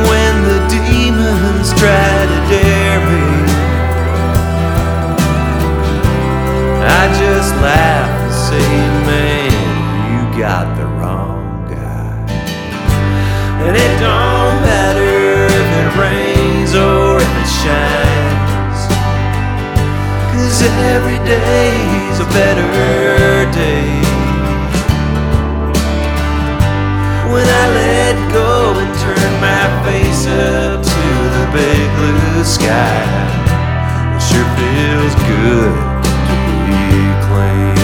Speaker 1: When the demons try to dare me, I just laugh and say, Man, you got the wrong guy. And it don't matter if it rains or if it shines. Cause every day's a better day. Go and turn my face up to the big blue sky, it sure feels good to be clean.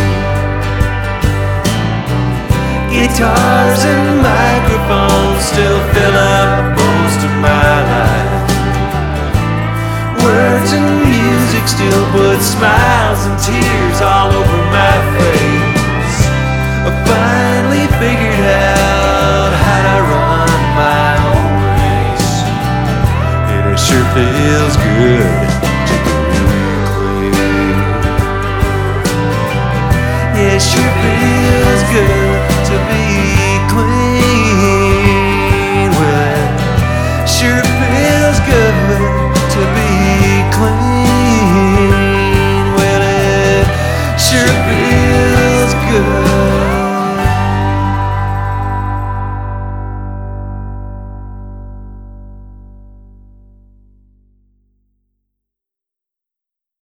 Speaker 1: Guitars and microphones still fill up most of my life. Words and music still put smiles and tears all over my face. I finally figured out sure feels good to be clean. It sure feels good to be clean. Well, it sure feels good to be clean. Well, it sure